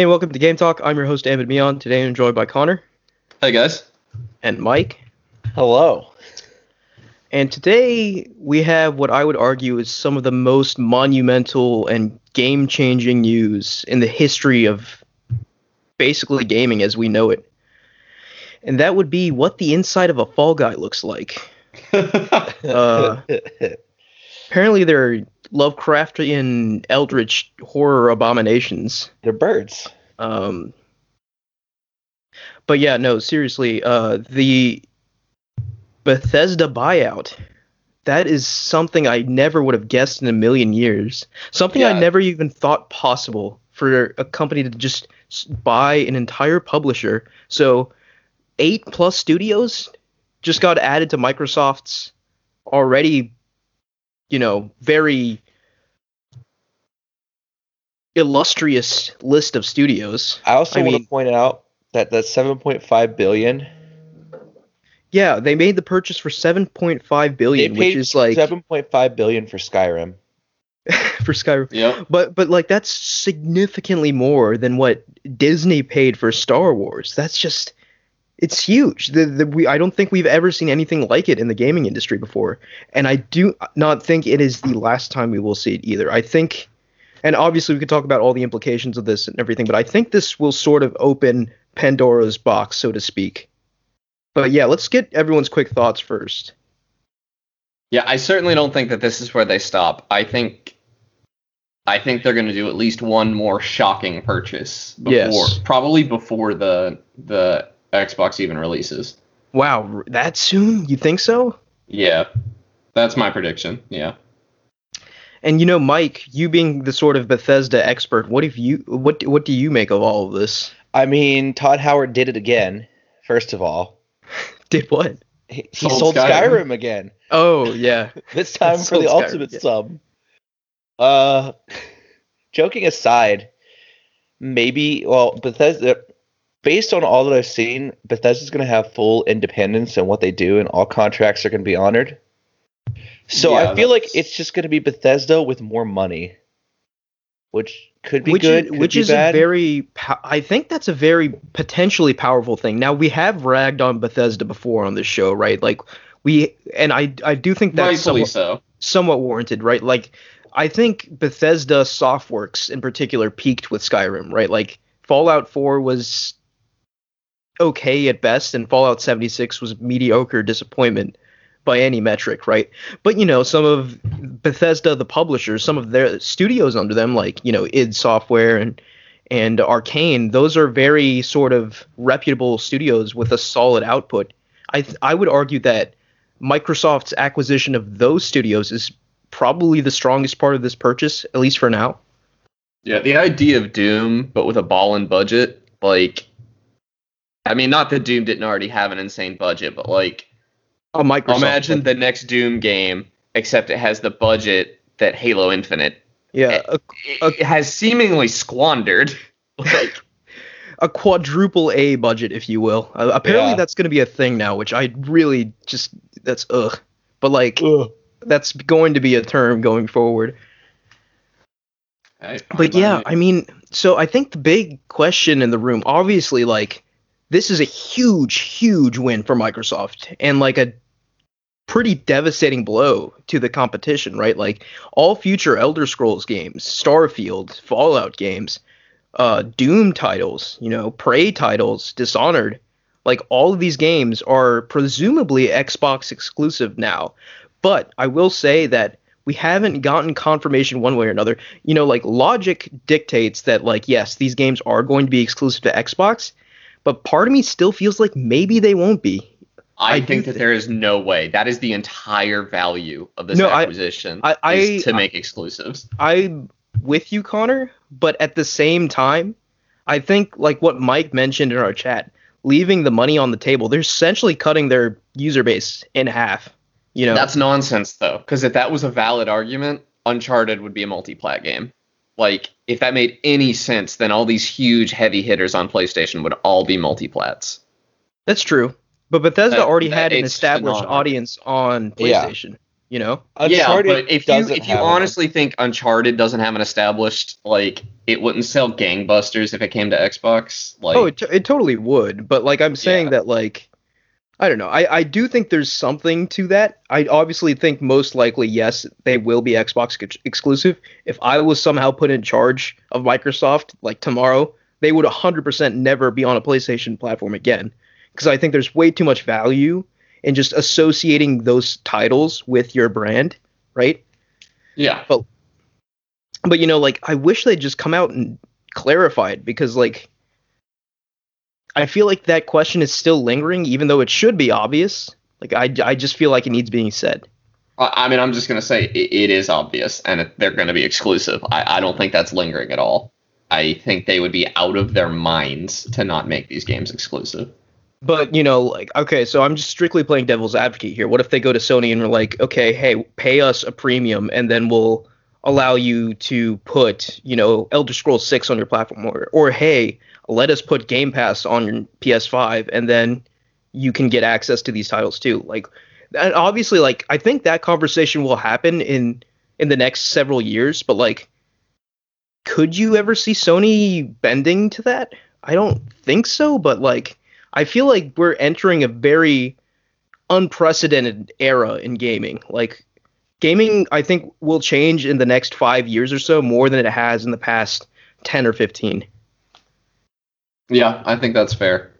Hey, welcome to Game Talk. I'm your host, Ahmed Mion. Today I'm joined by Connor Hey guys. and Mike. Hello. And today we have what I would argue is some of the most monumental and game changing news in the history of basically gaming as we know it. And that would be what the inside of a Fall Guy looks like. Uh, apparently, they're Lovecraftian, eldritch horror abominations. They're birds. Um, but yeah, no, seriously, uh, the Bethesda buyout. That is something I never would have guessed in a million years. Something I never even thought possible for a company to just buy an entire publisher. So, eight plus studios just got added to Microsoft's already, you know, very illustrious list of studios. I also I want mean- to point out that that 7.5 billion. Yeah, they made the purchase for 7.5 billion, They billion, which is like 7.5 billion for Skyrim. for Skyrim. Yeah. But but like that's significantly more than what Disney paid for Star Wars. That's just it's huge. The, the, we, I don't think we've ever seen anything like it in the gaming industry before, and I do not think it is the last time we will see it either. I think, and obviously we could talk about all the implications of this and everything, but I think this will sort of open Pandora's box, so to speak. But yeah, let's get everyone's quick thoughts first. Yeah, I certainly don't think that this is where they stop. I think I think they're going to do at least one more shocking purchase before Yes. probably before the the Xbox even releases. Wow, that soon? You think so? Yeah. That's my prediction. Yeah. And you know, Mike, you being the sort of Bethesda expert, what if you what what do you make of all of this? I mean, Todd Howard did it again. First of all, Did what? he, he Sold sold, Skyrim. Skyrim. again. Oh yeah, This time for the Skyrim, ultimate yeah. sub. Uh, joking aside, maybe well Bethesda. Based on all that I've seen, Bethesda's going to have full independence in what they do, and all contracts are going to be honored. So Yeah, I feel like it's just going to be Bethesda with more money, which could be which good, is, could which be is bad. a very po- I think that's a very potentially powerful thing. Now we have ragged on Bethesda before on this show, right? Like we and I I do think that's somewhat, so. somewhat warranted, right? Like I think Bethesda Softworks in particular peaked with Skyrim, right? Like Fallout 4 was okay at best and Fallout 76 was mediocre disappointment by any metric, right? But you know, some of Bethesda the publishers, some of their studios under them like, you know, id Software and and Arcane, those are very sort of reputable studios with a solid output. I th- I would argue that Microsoft's acquisition of those studios is probably the strongest part of this purchase, at least for now. Yeah, the idea of Doom but with a ball and budget, like I mean, not that Doom didn't already have an insane budget, but like A Microsoft. imagine the next Doom game except it has the budget that Halo Infinite yeah, a, it has seemingly squandered. Like, a quadruple A budget, if you will. Uh, apparently, Yeah. that's going to be a thing now, which I really just that's ugh. But like, Ugh. that's going to be a term going forward. I- But I- yeah, I mean, so I think the big question in the room, obviously, like, this is a huge, huge win for Microsoft and like a pretty devastating blow to the competition, right? Like, all future Elder Scrolls games, Starfield, Fallout games, uh, Doom titles, you know, Prey titles, Dishonored, like, all of these games are presumably Xbox exclusive now. But I will say that we haven't gotten confirmation one way or another. You know, like logic dictates that like yes, these games are going to be exclusive to Xbox, but part of me still feels like maybe they won't be. I, I think that there is no way. That is the entire value of this No, acquisition. I- I- is to make exclusives. I'm with you, Connor, but at the same time, I think like what Mike mentioned in our chat, leaving the money on the table, they're essentially cutting their user base in half. You know, That's nonsense though, because if that was a valid argument, Uncharted would be a multi-plat game. Like if that made any sense, then all these huge heavy hitters on PlayStation would all be multi-plats. that's true. But Bethesda That- already that- had an established phenomenal. audience on PlayStation. Yeah. PlayStation. You know? Uncharted yeah, but if you if you have honestly think Uncharted doesn't have an established like it wouldn't sell gangbusters if it came to Xbox, like oh, it, t- it totally would. But like I'm saying Yeah. that like I don't know. I, I do think there's something to that. I obviously think most likely yes, they will be Xbox ex- exclusive. If I was somehow put in charge of Microsoft like tomorrow, they would 100% never be on a PlayStation platform again because I think there's way too much value in just associating those titles with your brand, right? yeah. but but you know like i wish they'd just come out and clarify it because like i feel like that question is still lingering even though it should be obvious like i, I just feel like it needs being said I mean, I'm just gonna say it, it is obvious, and it, they're gonna be exclusive. I, I don't think that's lingering at all. I think they would be out of their minds to not make these games exclusive. but you know like okay so i'm just strictly playing devil's advocate here what if they go to sony and are like okay hey pay us a premium and then we'll allow you to put you know elder scrolls 6 on your platform or, or hey let us put game pass on your ps5 and then you can get access to these titles too. Like and obviously like i think that conversation will happen in in the next several years but like could you ever see sony bending to that? I don't think so but like i feel like we're entering a very unprecedented era in gaming. Like gaming i think will change in the next five years or so more than it has in the past 10 or 15 Yeah, I think that's fair.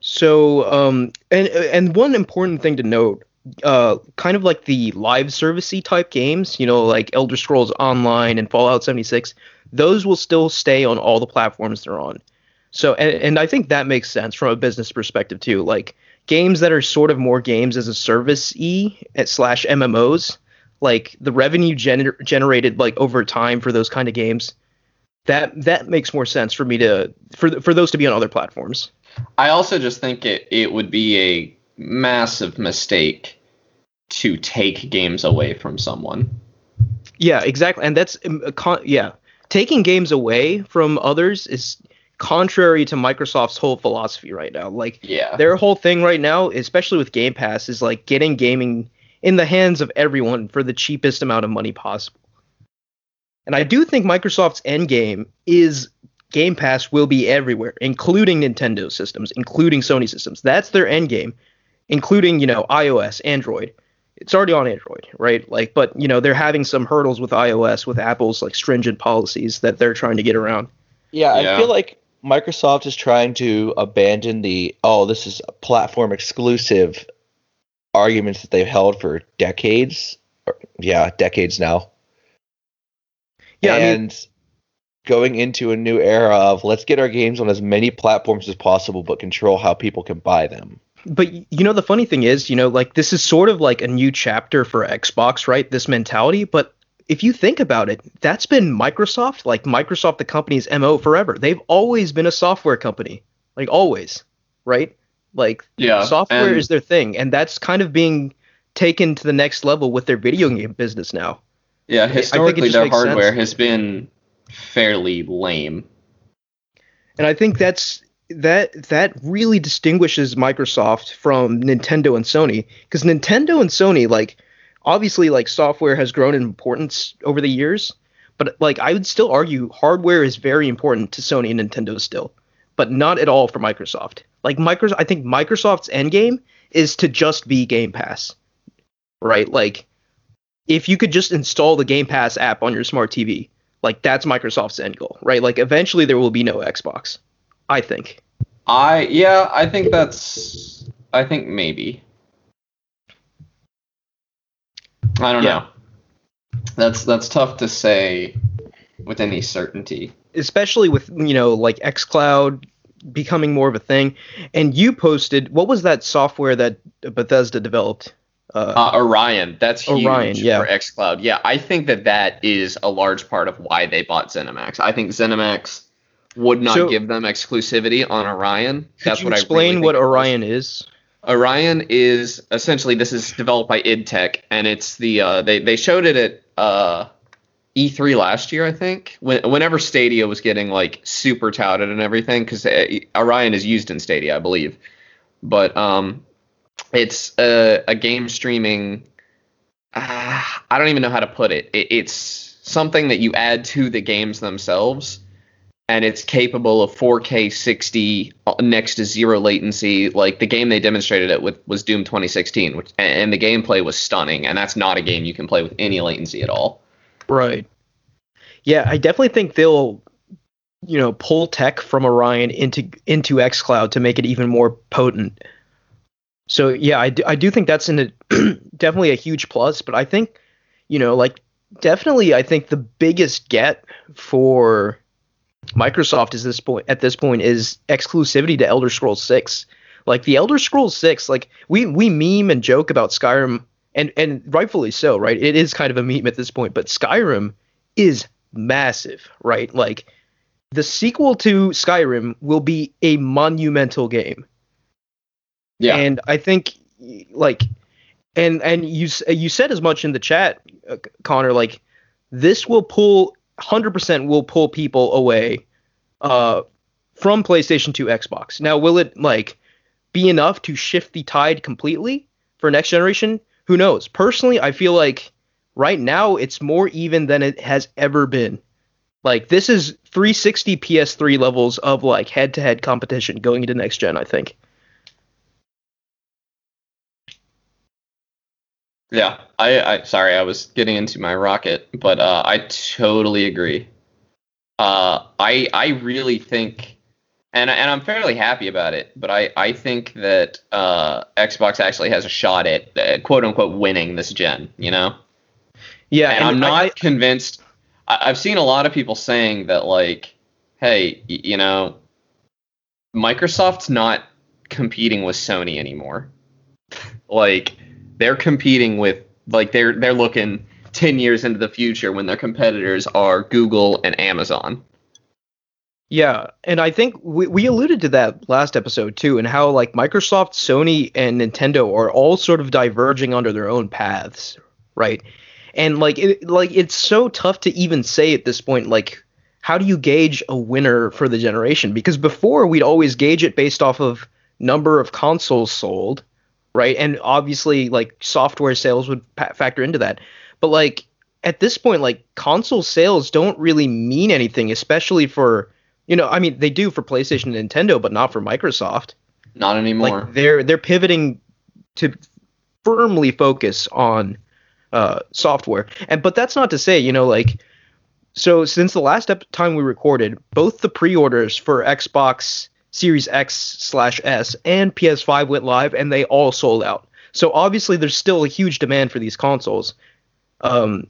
So, um, and and one important thing to note, uh, kind of like the live servicey type games, you know, like Elder Scrolls Online and Fallout 76, those will still stay on all the platforms they're on. So, and, and I think that makes sense from a business perspective too. Like games that are sort of more games as a service e slash MMOs, like the revenue gener- generated like over time for those kind of games, that that makes more sense for me to for for those to be on other platforms. I also just think it, it would be a massive mistake to take games away from someone. Yeah, exactly. And that's um, yeah, taking games away from others is contrary to Microsoft's whole philosophy right now. Like Yeah. their whole thing right now, especially with Game Pass, is like getting gaming in the hands of everyone for the cheapest amount of money possible. And I do think Microsoft's end game is Game Pass will be everywhere, including Nintendo systems, including Sony systems. That's their end game, including, you know, iOS, Android. It's already on Android, right? Like, but you know, they're having some hurdles with iOS with Apple's like stringent policies that they're trying to get around. Yeah, Yeah. I feel like Microsoft is trying to abandon the oh, this is a platform exclusive arguments that they've held for decades. Or, yeah, decades now. Yeah, I mean- and going into a new era of let's get our games on as many platforms as possible, but control how people can buy them. But you know the funny thing is, you know, like this is sort of like a new chapter for Xbox, right? This mentality, but if you think about it, that's been Microsoft, like Microsoft the company's MO forever. They've always been a software company. Like always, right? Like Yeah. software and- is their thing and that's kind of being taken to the next level with their video game business now. Yeah, historically their hardware sense. has been fairly lame. And I think that's that that really distinguishes Microsoft from Nintendo and Sony because Nintendo and Sony like obviously like software has grown in importance over the years, but like I would still argue hardware is very important to Sony and Nintendo still, but not at all for Microsoft. Like Microsoft I think Microsoft's end game is to just be Game Pass. Right? Like if you could just install the Game Pass app on your smart TV, like that's Microsoft's end goal, right? Like eventually there will be no Xbox. I think. I yeah, I think that's I think maybe. I don't Yeah. know. That's that's tough to say with any certainty. Especially with, you know, like xCloud becoming more of a thing. And you posted what was that software that Bethesda developed? Uh, Uh, Orion, that's huge Orion, yeah. for xCloud. Yeah, I think that that is a large part of why they bought ZeniMax. I think ZeniMax would not So- give them exclusivity on Orion. could That's you what explain I really what think it was. Orion is? Orion is essentially this is developed by idTech, and it's the uh, they they showed it at uh, E3 last year, I think. When, whenever Stadia was getting like super touted and everything, because Orion is used in Stadia, I believe. But um, it's a, a game streaming. Uh, I don't even know how to put it. it. It's something that you add to the games themselves, and it's capable of 4K 60 next to zero latency. Like the game they demonstrated it with was Doom 2016, which, and the gameplay was stunning. And that's not a game you can play with any latency at all. Right. Yeah, I definitely think they'll, you know, pull tech from Orion into into XCloud to make it even more potent. So yeah, I do, I do think that's in a, definitely a huge plus. But I think, you know, like definitely, I think the biggest get for Microsoft is this point at this point is exclusivity to Elder Scrolls Six. Like the Elder Scrolls Six, like we we meme and joke about Skyrim, and and rightfully so, right? It is kind of a meme at this point, but Skyrim is massive, right? Like the sequel to Skyrim will be a monumental game. Yeah. And I think like and and you you said as much in the chat uh, Connor like this will pull 100% will pull people away uh from PlayStation to Xbox. Now will it like be enough to shift the tide completely for next generation? Who knows? Personally, I feel like right now it's more even than it has ever been. Like this is 360 PS3 levels of like head-to-head competition going into next gen, I think. Yeah, I, I sorry, I was getting into my rocket, but uh, I totally agree. Uh, I I really think, and and I'm fairly happy about it, but I I think that uh, Xbox actually has a shot at uh, quote unquote winning this gen. You know. Yeah, and, and I'm not I- convinced. I, I've seen a lot of people saying that like, hey, y- you know, Microsoft's not competing with Sony anymore. like they're competing with like they're they're looking 10 years into the future when their competitors are Google and Amazon. Yeah, and I think we, we alluded to that last episode too, and how like Microsoft, Sony, and Nintendo are all sort of diverging under their own paths, right? And like it, like it's so tough to even say at this point, like how do you gauge a winner for the generation? Because before we'd always gauge it based off of number of consoles sold, right? And obviously like software sales would pa- factor into that, but like at this point, like console sales don't really mean anything, especially for you know, I mean, they do for PlayStation and Nintendo, but not for Microsoft. Not anymore. Like they're they're pivoting to firmly focus on uh, software. And but that's not to say, you know, like so since the last ep- time we recorded, both the pre-orders for Xbox Series X slash S and PS5 went live, and they all sold out. So obviously, there's still a huge demand for these consoles. Um,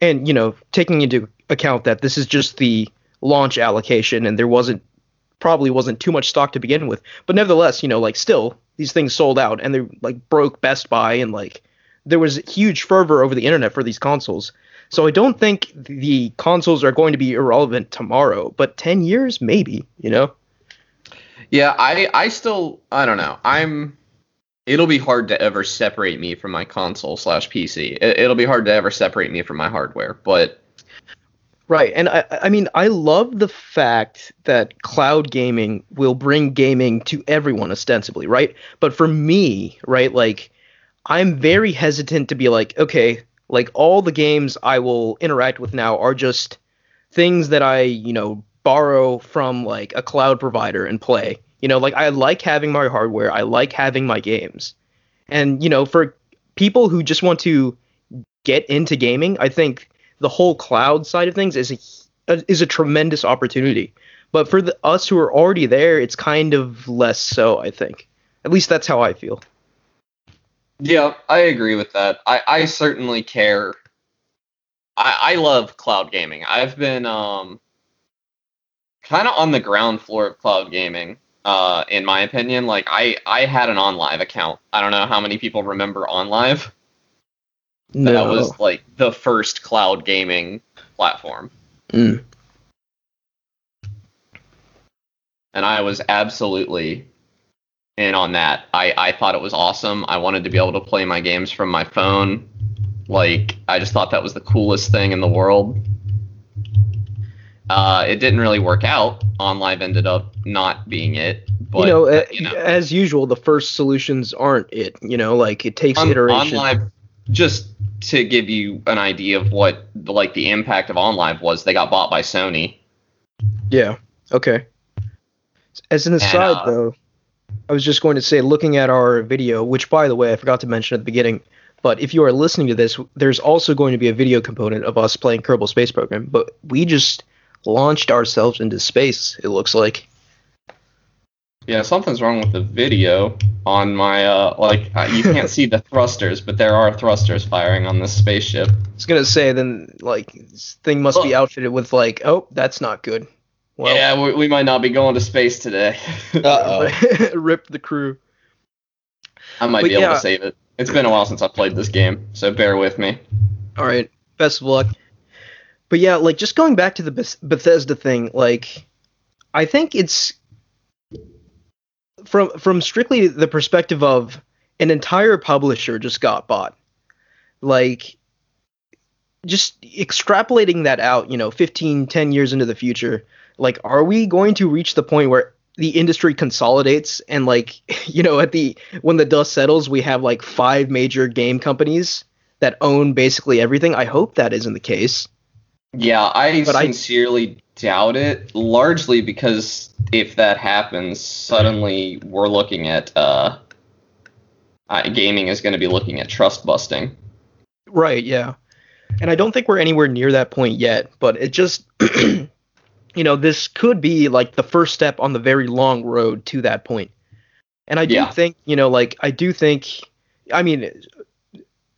and you know, taking into account that this is just the launch allocation, and there wasn't probably wasn't too much stock to begin with, but nevertheless, you know, like still these things sold out, and they like broke Best Buy, and like there was huge fervor over the internet for these consoles. So I don't think the consoles are going to be irrelevant tomorrow, but 10 years maybe, you know. Yeah, I I still I don't know. I'm it'll be hard to ever separate me from my console slash PC. It, it'll be hard to ever separate me from my hardware. But Right, and I I mean I love the fact that cloud gaming will bring gaming to everyone ostensibly, right? But for me, right, like I'm very hesitant to be like, okay, like all the games I will interact with now are just things that I, you know, borrow from like a cloud provider and play. You know, like I like having my hardware, I like having my games. And, you know, for people who just want to get into gaming, I think the whole cloud side of things is a is a tremendous opportunity. But for the, us who are already there, it's kind of less so, I think. At least that's how I feel. yeah, I agree with that. I, I certainly care. I, I love cloud gaming. I've been um kind of on the ground floor of cloud gaming. Uh, in my opinion, like I I had an OnLive account. I don't know how many people remember OnLive. No. That was like the first cloud gaming platform. Mm. and I was absolutely in on that. I, I thought it was awesome. I wanted to be able to play my games from my phone. Like, I just thought that was the coolest thing in the world. Uh, it didn't really work out. OnLive ended up not being it, But you know, uh, you know, as usual, the first solutions aren't it. You know, like it takes on, iteration. OnLive, just to give you an idea of what like the impact of OnLive was, they got bought by Sony. Yeah. Okay. As an aside, uh, though, I was just going to say, looking at our video, which by the way I forgot to mention at the beginning, but if you are listening to this, there's also going to be a video component of us playing Kerbal Space Program. But we just launched ourselves into space. It looks like. Yeah, something's wrong with the video on my uh like uh, you can't see the thrusters, but there are thrusters firing on this spaceship. I was gonna say then like this thing must be outfitted with like oh that's not good. Well, yeah, we, we might not be going to space today. Uh oh. rip the crew. I might But be able yeah. to save it. It's been a while since I played this game, so bear with me. All right, best of luck. But yeah, like just going back to the Beth- Bethesda thing, like I think it's from from strictly the perspective of an entire publisher just got bought. Like just extrapolating that out, you know, 15, 10 years into the future, like are we going to reach the point where the industry consolidates and like, you know, at the when the dust settles, we have like five major game companies that own basically everything. I hope that isn't the case. Yeah, I But I- sincerely doubt it, largely because if that happens, suddenly we're looking at uh, uh gaming is going to be looking at trust busting. Right, yeah. And I don't think we're anywhere near that point yet, but it just you know, this could be like the first step on the very long road to that point. And I do Yeah. think, you know, like I do think I mean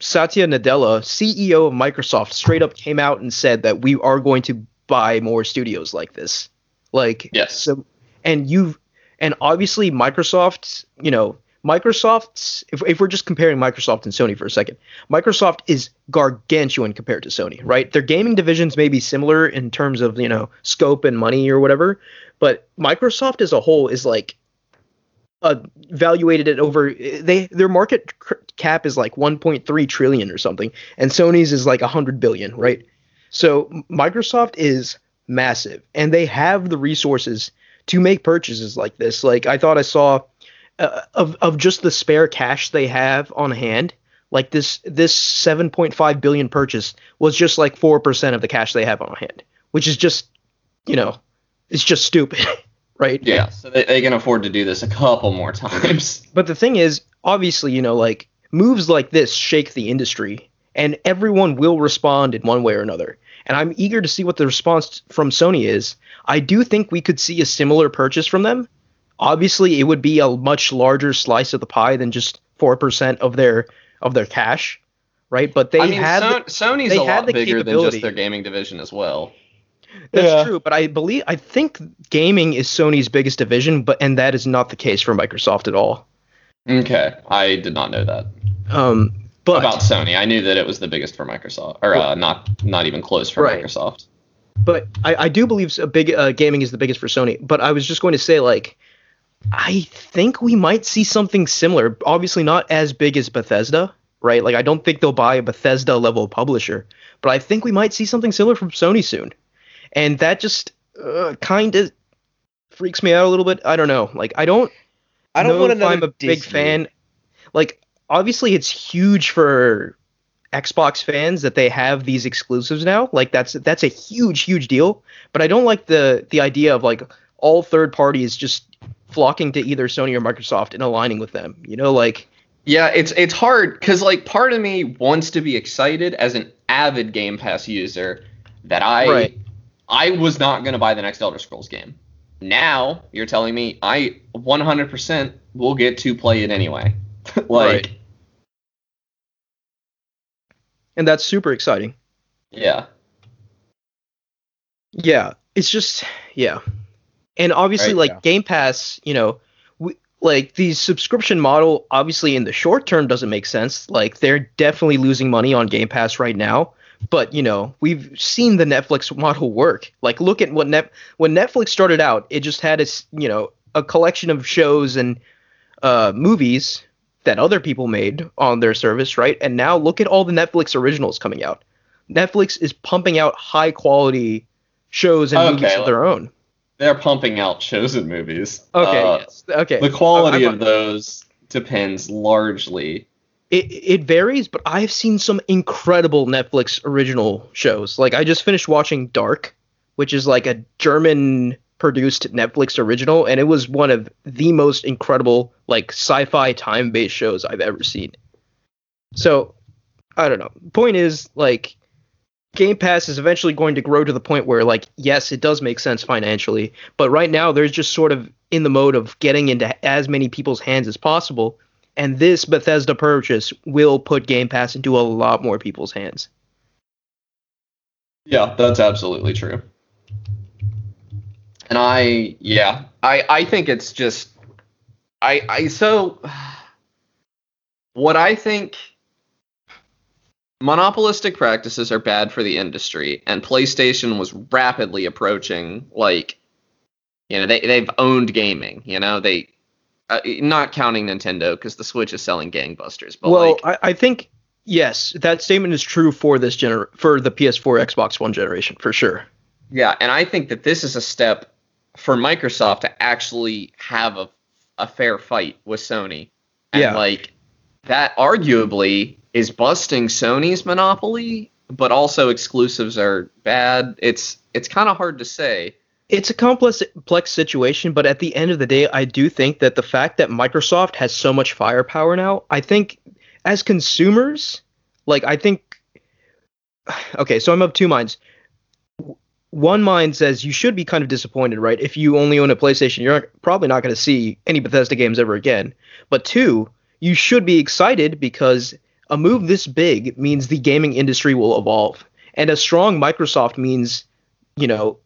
Satya Nadella, CEO of Microsoft, straight up came out and said that we are going to buy more studios like this. Like Yes. so and you've and obviously Microsoft, you know, Microsoft's if, if we're just comparing Microsoft and Sony for a second, Microsoft is gargantuan compared to Sony, right? Their gaming divisions may be similar in terms of, you know, scope and money or whatever, but Microsoft as a whole is like uh, valuated at over they their market cap is like 1.3 trillion or something and Sony's is like 100 billion, right? So Microsoft is massive and they have the resources to make purchases like this. Like I thought I saw uh, of of just the spare cash they have on hand, like this this 7.5 billion purchase was just like 4% of the cash they have on hand, which is just you know, it's just stupid, right? Yeah, so they, they can afford to do this a couple more times. But the thing is, obviously, you know, like moves like this shake the industry, and everyone will respond in one way or another. And I'm eager to see what the response from Sony is. I do think we could see a similar purchase from them. Obviously, it would be a much larger slice of the pie than just four percent of their of their cash, right? But they I mean, had Son- Sony's they a lot bigger than just their gaming division as well. That's Yeah. true. But I believe I think gaming is Sony's biggest division, but and that is not the case for Microsoft at all. Okay, I did not know that Um, but about Sony. I knew that it was the biggest for Microsoft, or uh, not not even close for Right. Microsoft. but I, I do believe a big uh, gaming is the biggest for Sony. But I was just going to say, like, I think we might see something similar. Obviously, not as big as Bethesda, right? Like, I don't think they'll buy a Bethesda level publisher, but I think we might see something similar from Sony soon, and that just uh, kind of freaks me out a little bit. I don't know. Like, I don't. I don't know want if I'm a big fan. Like, obviously, it's huge for Xbox fans that they have these exclusives now. Like, that's that's a huge, huge deal. But I don't like the the idea of like all third parties just flocking to either Sony or Microsoft and aligning with them. You know, like Yeah, it's it's hard because like part of me wants to be excited as an avid Game Pass user that I Right. I was not gonna buy the next Elder Scrolls game. Now you're telling me I 100% will get to play it anyway. like Right. and that's super exciting. yeah, Yeah, it's just yeah, and obviously Right, like yeah. Game Pass, you know, we, like the subscription model, obviously in the short term doesn't make sense. Like they're definitely losing money on Game Pass right now, but you know we've seen the Netflix model work. Like look at what net when Netflix started out, it just had a you know a collection of shows and uh, movies that other people made on their service, right? And now look at all the Netflix originals coming out. Netflix is pumping out high quality shows and movies of their own. they're pumping out shows and movies. Okay, Uh, yes. Okay. The quality I'm- of those depends largely. It it varies, but I've seen some incredible Netflix original shows. Like I just finished watching Dark, which is like a German produced Netflix original, and it was one of the most incredible like sci-fi time-based shows I've ever seen. So, I don't know. Point is like Game Pass is eventually going to grow to the point where like yes, it does make sense financially, but right now there's just sort of in the mode of getting into as many people's hands as possible and this Bethesda purchase will put Game Pass into a lot more people's hands. Yeah, that's absolutely true. And I, yeah, I, I think it's just, I, I, so, what I think monopolistic practices are bad for the industry, and PlayStation was rapidly approaching, like, you know, they, they've owned gaming, you know, they, uh, not counting Nintendo because the Switch is selling gangbusters, but well, like, I, I think yes, that statement is true for this gener for the PS4, Xbox One generation for sure. Yeah, and I think that this is a step for Microsoft to actually have a, a fair fight with Sony. And Yeah. like that arguably is busting Sony's monopoly, but also exclusives are bad. It's it's kind of hard to say. It's a complex complex situation, but at the end of the day, I do think that the fact that Microsoft has so much firepower now, I think as consumers, like I think okay, so I'm of two minds. One mind says you should be kind of disappointed, right? If you only own a PlayStation, you're probably not going to see any Bethesda games ever again. But two, you should be excited because a move this big means the gaming industry will evolve. And a strong Microsoft means, you know,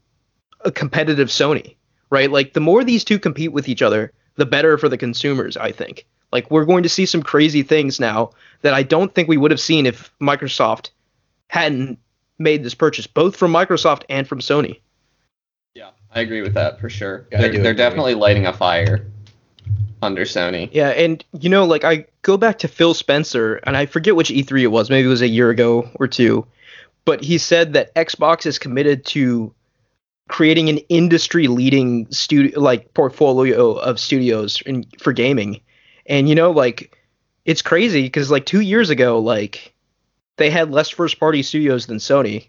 a competitive Sony, right? Like the more these two compete with each other, the better for the consumers, I think. Like we're going to see some crazy things now that I don't think we would have seen if Microsoft hadn't made this purchase, both from Microsoft and from Sony. Yeah, I agree with that for sure. Yeah, they're they're definitely lighting a fire under Sony. Yeah, and you know, like I go back to Phil Spencer, and I forget which E3 it was, maybe it was a year ago or two, but he said that Xbox is committed to creating an industry-leading studio, like portfolio of studios in, for gaming, and you know, like it's crazy because like two years ago, like they had less first-party studios than Sony,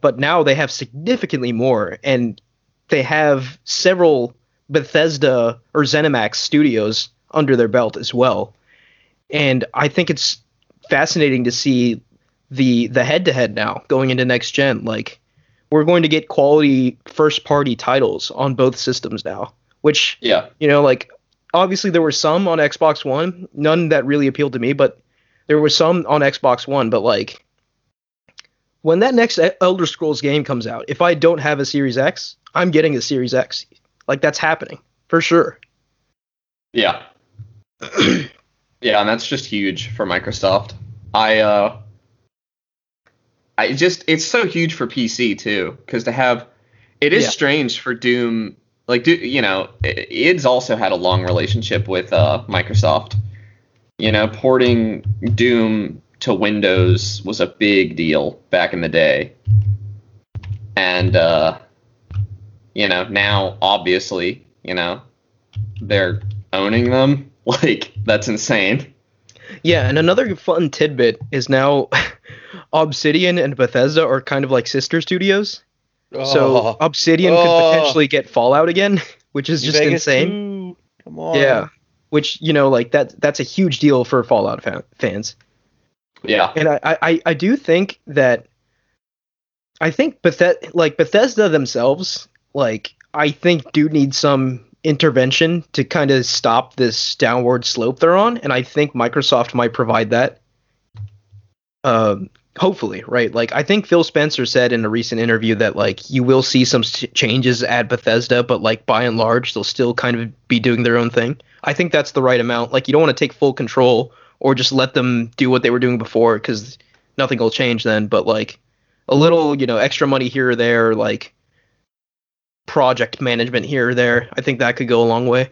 but now they have significantly more, and they have several Bethesda or ZeniMax studios under their belt as well. And I think it's fascinating to see the the head to head now going into next gen. Like we're going to get quality first party titles on both systems now, which Yeah, you know, like obviously there were some on Xbox One, none that really appealed to me, but there were some on Xbox One. But like when that next Elder Scrolls game comes out, if I don't have a Series X, I'm getting a Series X. Like that's happening for sure. yeah, yeah, and that's just huge for Microsoft. I uh, I just it's so huge for PC too because to have it is Yeah. strange for Doom. Like, do you know? Id's also had a long relationship with uh, Microsoft. You know, porting Doom to Windows was a big deal back in the day, and uh, you know now obviously you know they're owning them. Like that's insane. Yeah, and another fun tidbit is now Obsidian and Bethesda are kind of like sister studios. So Oh, Obsidian Oh. could potentially get Fallout again, which is New just Vegas insane. 2, Come on. Yeah, which you know, like that that's a huge deal for Fallout fa- fans. Yeah, And I, I I do think that I think Bethe- like Bethesda themselves, like I think do need some intervention to kind of stop this downward slope they're on, and I think Microsoft might provide that. Um, hopefully, right? Like I think Phil Spencer said in a recent interview that like you will see some changes at Bethesda, but like by and large they'll still kind of be doing their own thing. I think that's the right amount. Like you don't want to take full control or just let them do what they were doing before because nothing will change then. But like a little, you know, extra money here or there, like project management here or there, I think that could go a long way.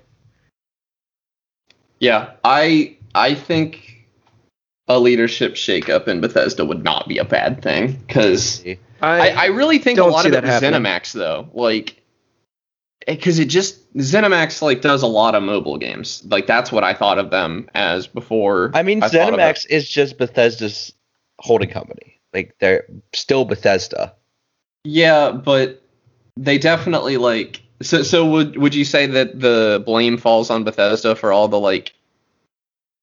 yeah. I I think a leadership shakeup in Bethesda would not be a bad thing because I, I really think a lot see of it that was. ZeniMax though. Like eh, because it just ZeniMax like does a lot of mobile games. Like that's what I thought of them as before. I mean, thought of ZeniMax is just Bethesda's holding company. Like they're still Bethesda. Yeah, but they definitely like. So, so would would you say that the blame falls on Bethesda for all the like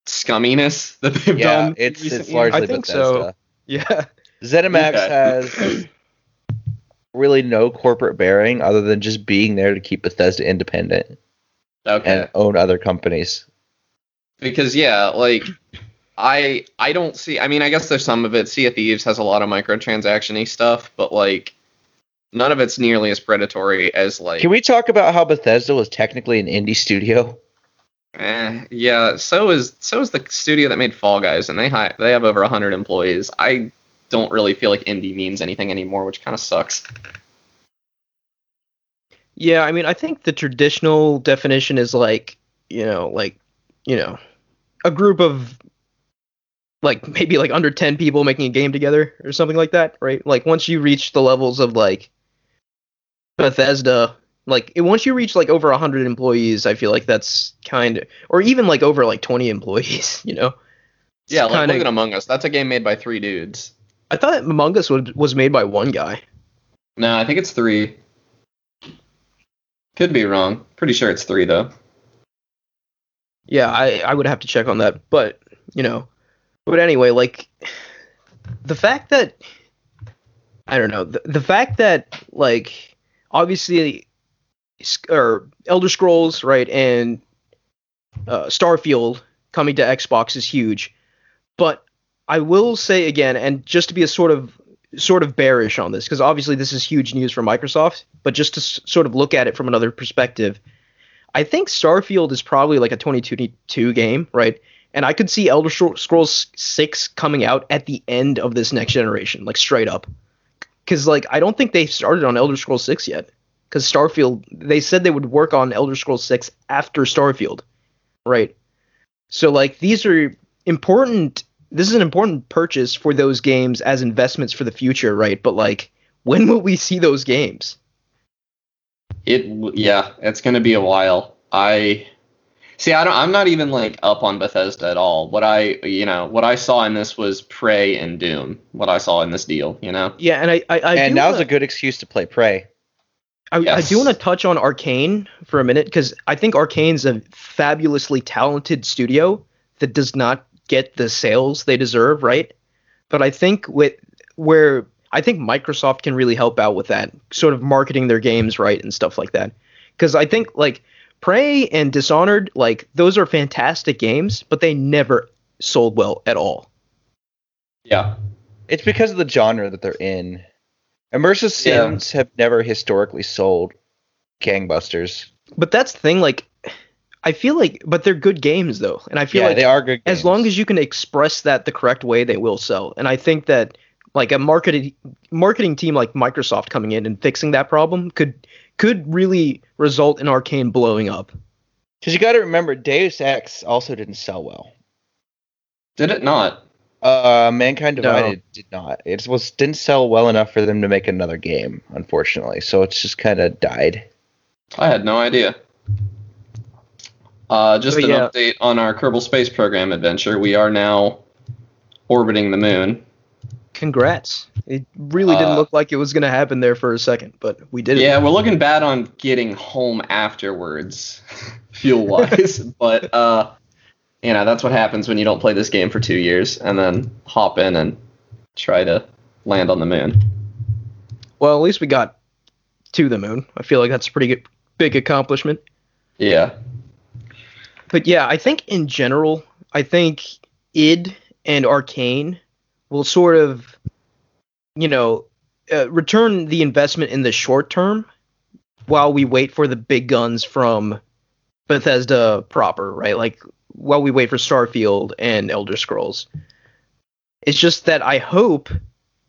scumminess that they've Yeah, done? it's recent it's years? largely I think Bethesda. so. Yeah. ZeniMax Okay. has really no corporate bearing other than just being there to keep Bethesda independent okay. and own other companies. because yeah, like I I don't see. I mean, I guess there's some of it. Sea of Thieves has a lot of microtransaction-y stuff, but like none of it's nearly as predatory as like. Can we talk about how Bethesda was technically an indie studio? Eh, yeah, so is so is the studio that made Fall Guys, and they hi- they have over hundred employees. I don't really feel like indie means anything anymore, which kind of sucks. Yeah, I mean, I think the traditional definition is like, you know, like, you know, a group of like maybe like under 10 people making a game together or something like that, right? Like once you reach the levels of like Bethesda, like it, once you reach like over 100 employees, I feel like that's kind of or even like over like 20 employees, you know. It's Yeah, like kinda- look at Among Us. That's a game made by three dudes. I thought Among Us was, was made by one guy. No, I think it's three. Could be wrong. Pretty sure it's three though. Yeah, I, I would have to check on that, but you know, but anyway, like the fact that I don't know the, the fact that like obviously or Elder Scrolls right and uh, Starfield coming to Xbox is huge, but I will say again, and just to be a sort of sort of bearish on this because obviously this is huge news for Microsoft, but just to s- sort of look at it from another perspective. I think Starfield is probably like a 2022 game, right? And I could see Elder Scrolls 6 coming out at the end of this next generation, like straight up. Cuz like I don't think they started on Elder Scrolls 6 yet. Cuz Starfield they said they would work on Elder Scrolls 6 after Starfield, right? So like these are important this is an important purchase for those games as investments for the future, right? But like when will we see those games? It w- yeah, it's gonna be a while. I see. I don't. I'm not even like up on Bethesda at all. What I you know what I saw in this was Prey and Doom. What I saw in this deal, you know. Yeah, and I I, I and do now's a good excuse to play Prey. I, I do want to touch on Arcane for a minute because I think Arcane's a fabulously talented studio that does not get the sales they deserve, right? But I think with where I think Microsoft can really help out with that, sort of marketing their games right and stuff like that. Because I think like Prey and Dishonored, like those are fantastic games, but they never sold well at all. Yeah. It's because of the genre that they're in. Immersive Yeah. sims have never historically sold gangbusters. But that's the thing, like I feel like, but they're good games though, and I feel yeah, like they are good. as long as you can express that the correct way they will sell and i think that like a marketing marketing team like microsoft coming in and fixing that problem could could really result in arcane blowing up Because you got to remember, Deus Ex also didn't sell well. Did it not? Uh, Mankind No. Divided did not. It was didn't sell well enough for them to make another game, unfortunately. So it's just kind of died. I had no idea. Uh, just So, an yeah. update on our Kerbal Space Program adventure. We are now orbiting the moon. congrats it really didn't Uh, look like it was going to happen there for a second but we did it. Yeah, it we're looking bad on getting home afterwards, fuel wise. but uh, you know that's what happens when you don't play this game for two years and then hop in and try to land on the moon. well at least we got to the moon i feel like that's a pretty good, big accomplishment Yeah. but yeah, I think in general, I think id and arcane will sort of, you know, uh, return the investment in the short term while we wait for the big guns from Bethesda proper, right? Like while we wait for Starfield and Elder Scrolls. It's just that I hope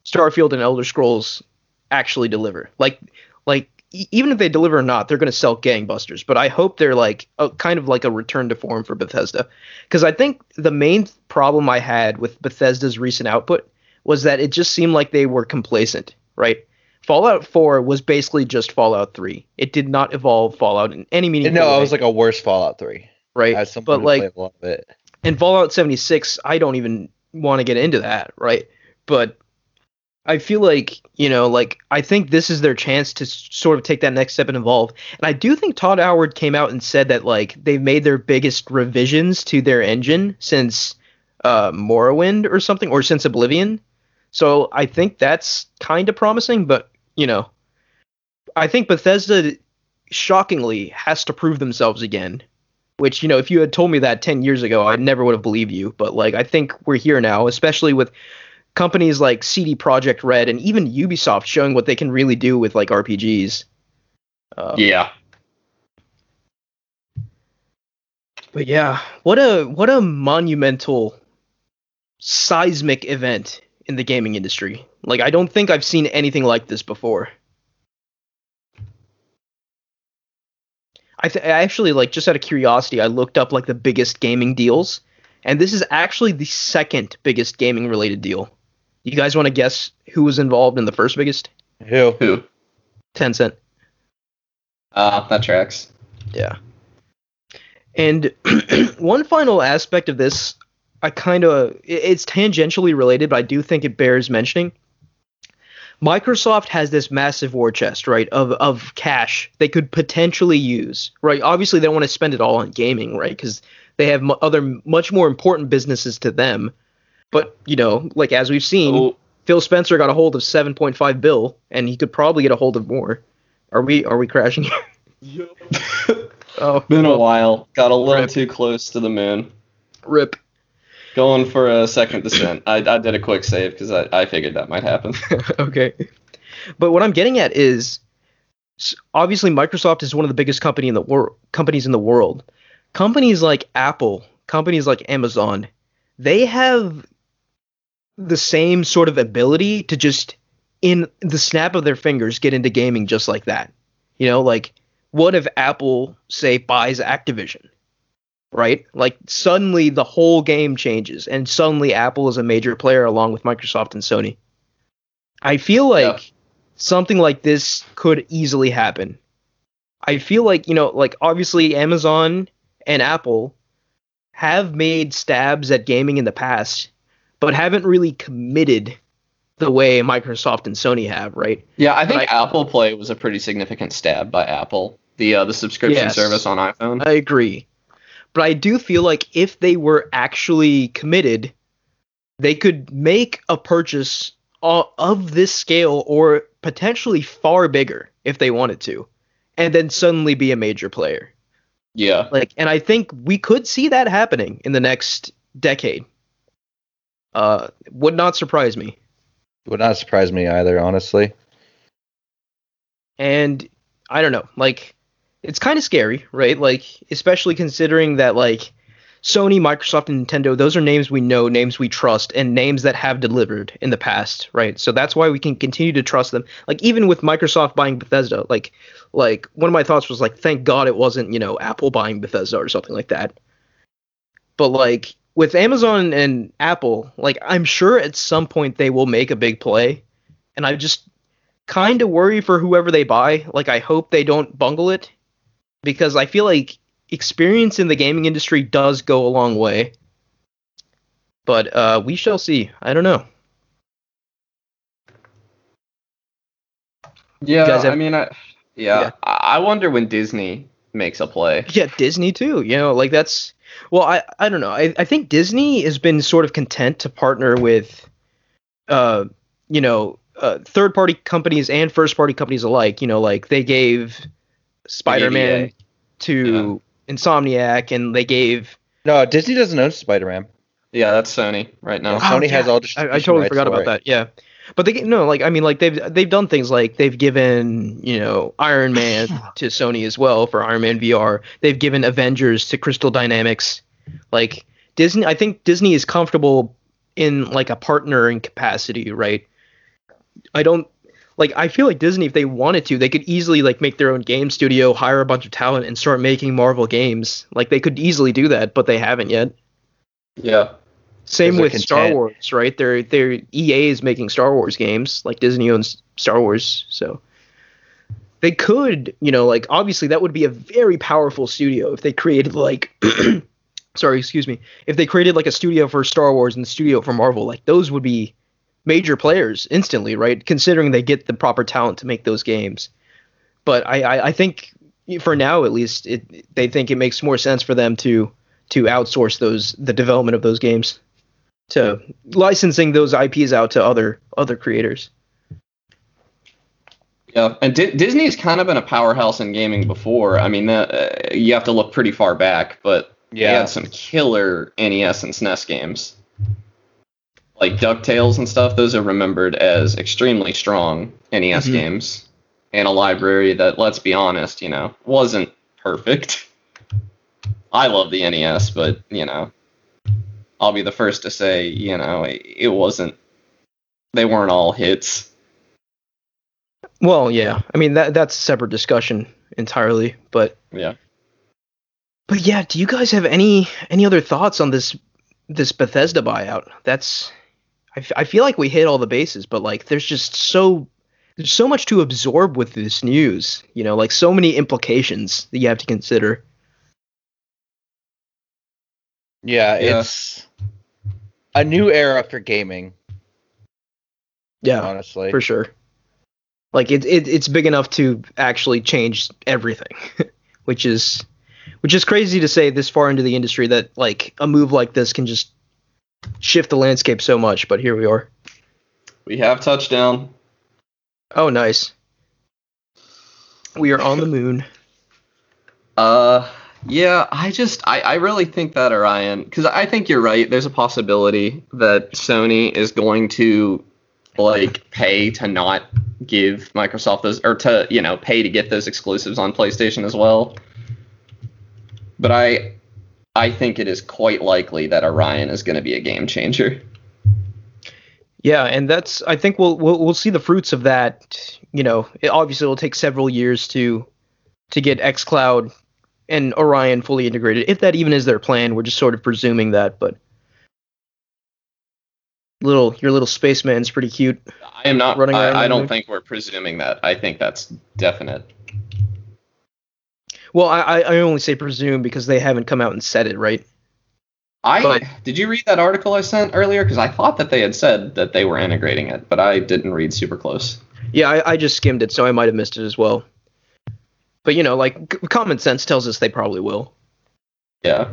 Starfield and Elder Scrolls actually deliver. Like like even if they deliver or not, they're going to sell gangbusters. But I hope they're like a, kind of like a return to form for Bethesda, because I think the main problem I had with Bethesda's recent output was that it just seemed like they were complacent, right? Fallout 4 was basically just Fallout 3. It did not evolve Fallout in any meaningful way. No, way, it was like a worse Fallout 3. Right. As someone But like a lot of it. in Fallout 76, I don't even want to get into that, right? But I feel like, you know, like I think this is their chance to sort of take that next step and evolve. And I do think Todd Howard came out and said that like they've made their biggest revisions to their engine since uh Morrowind or something or since Oblivion. So I think that's kind of promising, but you know, I think Bethesda shockingly has to prove themselves again which you know if you had told me that 10 years ago i never would have believed you. But like i think we're here now especially with companies like CD Projekt Red and even ubisoft showing what they can really do with like rpgs um, Yeah. but yeah what a what a monumental seismic event in the gaming industry. Like i don't think i've seen anything like this before I, th- I actually like just out of curiosity i looked up like the biggest gaming deals and this is actually the second biggest gaming related deal you guys want to guess who was involved in the first biggest Who? Who? Tencent Uh, that tracks. Yeah. And one final aspect of this, I kind of, it's tangentially related, but I do think it bears mentioning. Microsoft has this massive war chest, right, of, of cash they could potentially use, right? Obviously, they don't want to spend it all on gaming, right? Because they have m- other much more important businesses to them. But, you know, like as we've seen, Oh, Phil Spencer got a hold of 7.5 bill, and he could probably get a hold of more. Are we are we crashing here? Oh, Been a while. Got a little Rip. too close to the moon. Rip. Going for a second descent. I, I did a quick save because I, I figured that might happen. okay. But what I'm getting at is obviously Microsoft is one of the biggest company in the world companies in the world. Companies like Apple, companies like Amazon, they have the same sort of ability to just in the snap of their fingers get into gaming just like that. You know, like what if Apple say buys Activision? Right? Like suddenly the whole game changes and suddenly Apple is a major player along with Microsoft and Sony. I feel like Yeah. something like this could easily happen. I feel like, you know, like obviously Amazon and Apple have made stabs at gaming in the past, but haven't really committed the way Microsoft and Sony have, right? yeah, I think Like- Apple Play was a pretty significant stab by Apple. The uh, the subscription Yes. service on iPhone. I agree. But I do feel like if they were actually committed, they could make a purchase of this scale or potentially far bigger if they wanted to, and then suddenly be a major player. Yeah. Like, and I think we could see that happening in the next decade. Uh, would not surprise me. Would not surprise me either, honestly. and I don't know, like it's kind of scary, right? Like especially considering that like Sony, Microsoft, and Nintendo, those are names we know, names we trust, and names that have delivered in the past, right? So that's why we can continue to trust them. Like even with Microsoft buying Bethesda, like like one of my thoughts was like, thank God it wasn't, you know, Apple buying Bethesda or something like that. But like with Amazon and Apple, like I'm sure at some point they will make a big play. And I just kind of worry for whoever they buy. Like I hope they don't bungle it because I feel like experience in the gaming industry does go a long way. But uh, we shall see. I don't know. Yeah. have- I mean, I, yeah, Yeah. I wonder when Disney makes a play. Yeah, Disney too. You know, like that's well, I I don't know. I I think Disney has been sort of content to partner with, uh, you know, uh, third party companies and first party companies alike. You know, like they gave Spider Man ADA. to Insomniac, and they gave. No, Disney doesn't own Spider Man. Yeah, that's Sony right now. Yeah. Sony oh, has all I, I totally forgot about it. that. Yeah, but they no, like I mean, like they've they've done things like they've given you know Iron Man to Sony as well for Iron Man VR. They've given Avengers to Crystal Dynamics. Like Disney, I think Disney is comfortable in like a partnering capacity, right? I don't like. I feel like Disney, if they wanted to, they could easily like make their own game studio, hire a bunch of talent, and start making Marvel games. Like they could easily do that, but they haven't yet. Yeah. Same they're with Star. Wars, right? They're they're EA is making Star Wars games, like Disney owns Star Wars, so they could, you know, like obviously that would be a very powerful studio if they created like sorry, excuse me, if they created like a studio for Star Wars and the studio for Marvel, like those would be major players instantly, right? Considering they get the proper talent to make those games. But I, I, I think for now at least, it they think it makes more sense for them to to outsource those the development of those games to licensing those IPs out to other other creators. Yeah, and Di- Disney's kind of been a powerhouse in gaming before. I mean, that, uh, you have to look pretty far back, but they Yeah. had some killer NES and SNES games, like Ducktales and stuff. Those are remembered as extremely strong NES Mhm. games, and a library that, let's be honest, you know, wasn't perfect. I love the NES, but you know, I'll be the first to say, you know, it, it wasn't. They weren't all hits. Well, yeah, I mean that that's a separate discussion entirely, but Yeah. but yeah, do you guys have any any other thoughts on this this Bethesda buyout? That's I, f- I feel like we hit all the bases, but like there's just so there's so much to absorb with this news, you know, like so many implications that you have to consider. Yeah, Yeah. it's a new era for gaming, Yeah, honestly. for sure. Like it, it it's big enough to actually change everything, which is which is crazy to say this far into the industry that like a move like this can just shift the landscape so much. But here we are. We have touchdown. Oh, nice. We are on the moon. Uh, yeah, I just, I, I really think that Orion, because I think you're right. There's a possibility that Sony is going to, like, pay to not give Microsoft those, or to, you know, pay to get those exclusives on PlayStation as well. But I, I think it is quite likely that Orion is going to be a game changer. Yeah, and that's I think we'll we'll, we'll see the fruits of that. You know, it obviously will take several years to to get XCloud and Orion fully integrated. If that even is their plan, we're just sort of presuming that. But little your little spaceman's pretty cute. I am not, Running I, I don't think we're presuming that. I think that's definite. Well, I I only say presume because they haven't come out and said it, right? I But- did you read that article I sent earlier? Because I thought that they had said that they were integrating it, but I didn't read super close. Yeah, I, I just skimmed it, so I might have missed it as well. But you know, like c- common sense tells us they probably will. Yeah.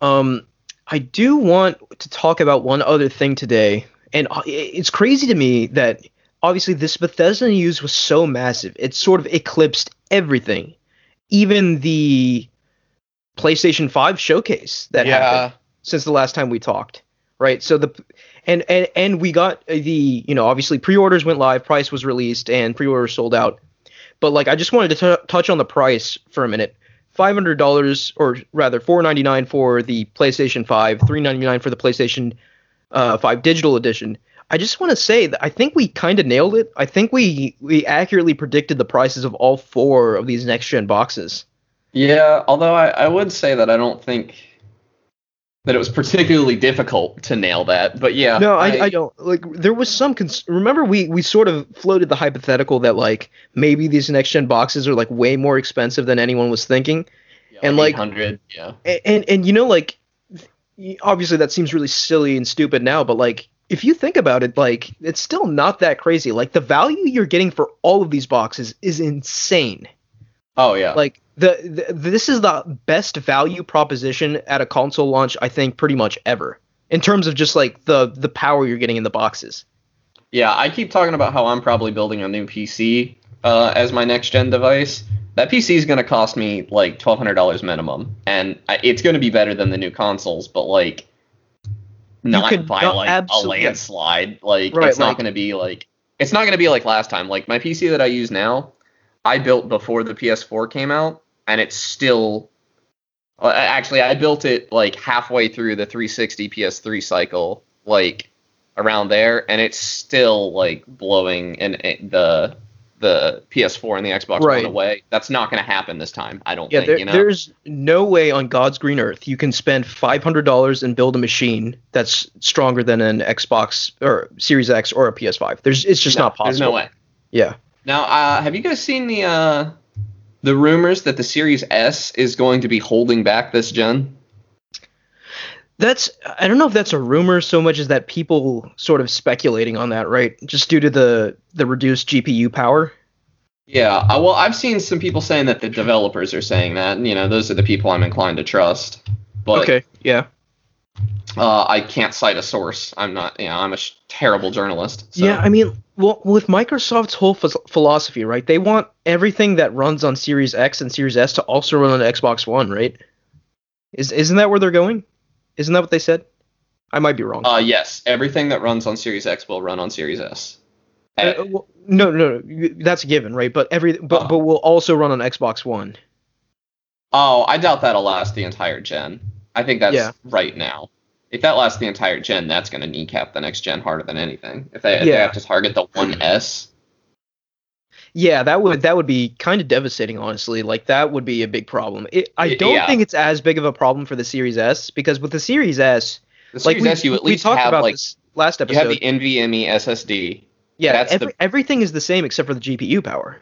Um, I do want to talk about one other thing today, and uh, it's crazy to me that obviously this Bethesda news was so massive, it sort of eclipsed everything, even the PlayStation 5 showcase that happened since the last time we talked, right? So the and and and we got the you know obviously pre-orders went live, price was released, and pre-orders sold out. But like I just wanted to t- touch on the price for a minute. Five hundred dollars, or rather four ninety nine for the PlayStation Five, three ninety nine for the PlayStation uh, Five Digital Edition. I just want to say that I think we kind of nailed it. I think we we accurately predicted the prices of all four of these next gen boxes. Yeah, although I, I would say that I don't think that it was particularly difficult to nail that. But yeah. No, I, I, don't like. There was some. Cons- remember, we we sort of floated the hypothetical that like maybe these next gen boxes are like way more expensive than anyone was thinking, yeah, and, like- 800, yeah. and and, and you know like obviously that seems really silly and stupid now, but like if you think about it, like it's still not that crazy. Like the value you're getting for all of these boxes is insane. Oh yeah. Like the, the this is the best value proposition at a console launch I think pretty much ever in terms of just like the the power you're getting in the boxes. Yeah, I keep talking about how I'm probably building a new PC uh, as my next gen device. That PC is going to cost me like twelve hundred dollars minimum, and it's going to be better than the new consoles, but like not by not- like absolutely- a landslide. Like Right, it's not like- going to be like it's not going to be like last time. Like my PC that I use now, I built before the PS4 came out, and it's still. uh, Actually, I built it like halfway through the 360 PS3 cycle, like around there, and it's still like blowing and the the PS4 and the Xbox Right. One away. That's not going to happen this time. I don't Yeah, think. there, you know. there's no way on God's green earth you can spend five hundred dollars and build a machine that's stronger than an Xbox or Series X or a PS5. There's it's just No, not possible. There's no way. Yeah. Now, uh, have you guys seen the uh, the rumors that the Series S is going to be holding back this gen? That's I don't know if that's a rumor so much as that people sort of speculating on that, right? Just due to the the reduced GPU power. Yeah, uh, well, I've seen some people saying that the developers are saying that. And, you know, those are the people I'm inclined to trust. But okay. Yeah. uh, I can't cite a source. I'm not. You know, I'm a sh- terrible journalist. So. Yeah, I mean, well, with Microsoft's whole philosophy, right? They want everything that runs on Series X and Series S to also run on Xbox One, right? Is isn't that where they're going? Isn't that what they said? I might be wrong. Uh, yes, everything that runs on Series X will run on Series S. Uh, Uh, well, no, no, no, that's a given, right? But every but Uh. but will also run on Xbox One. oh, I doubt that'll last the entire gen. I think that's Yeah. right now. If that lasts the entire gen, that's going to kneecap the next gen harder than anything. If they, if they have to target the One S, Yeah, that would that would be kind of devastating, honestly. Like that would be a big problem. It, I don't yeah. think it's as big of a problem for the Series S because with the Series S, the like Series we, S, you at we talked have about like this last episode. you have the NVMe SSD. yeah, that's every, the- everything is the same except for the GPU power.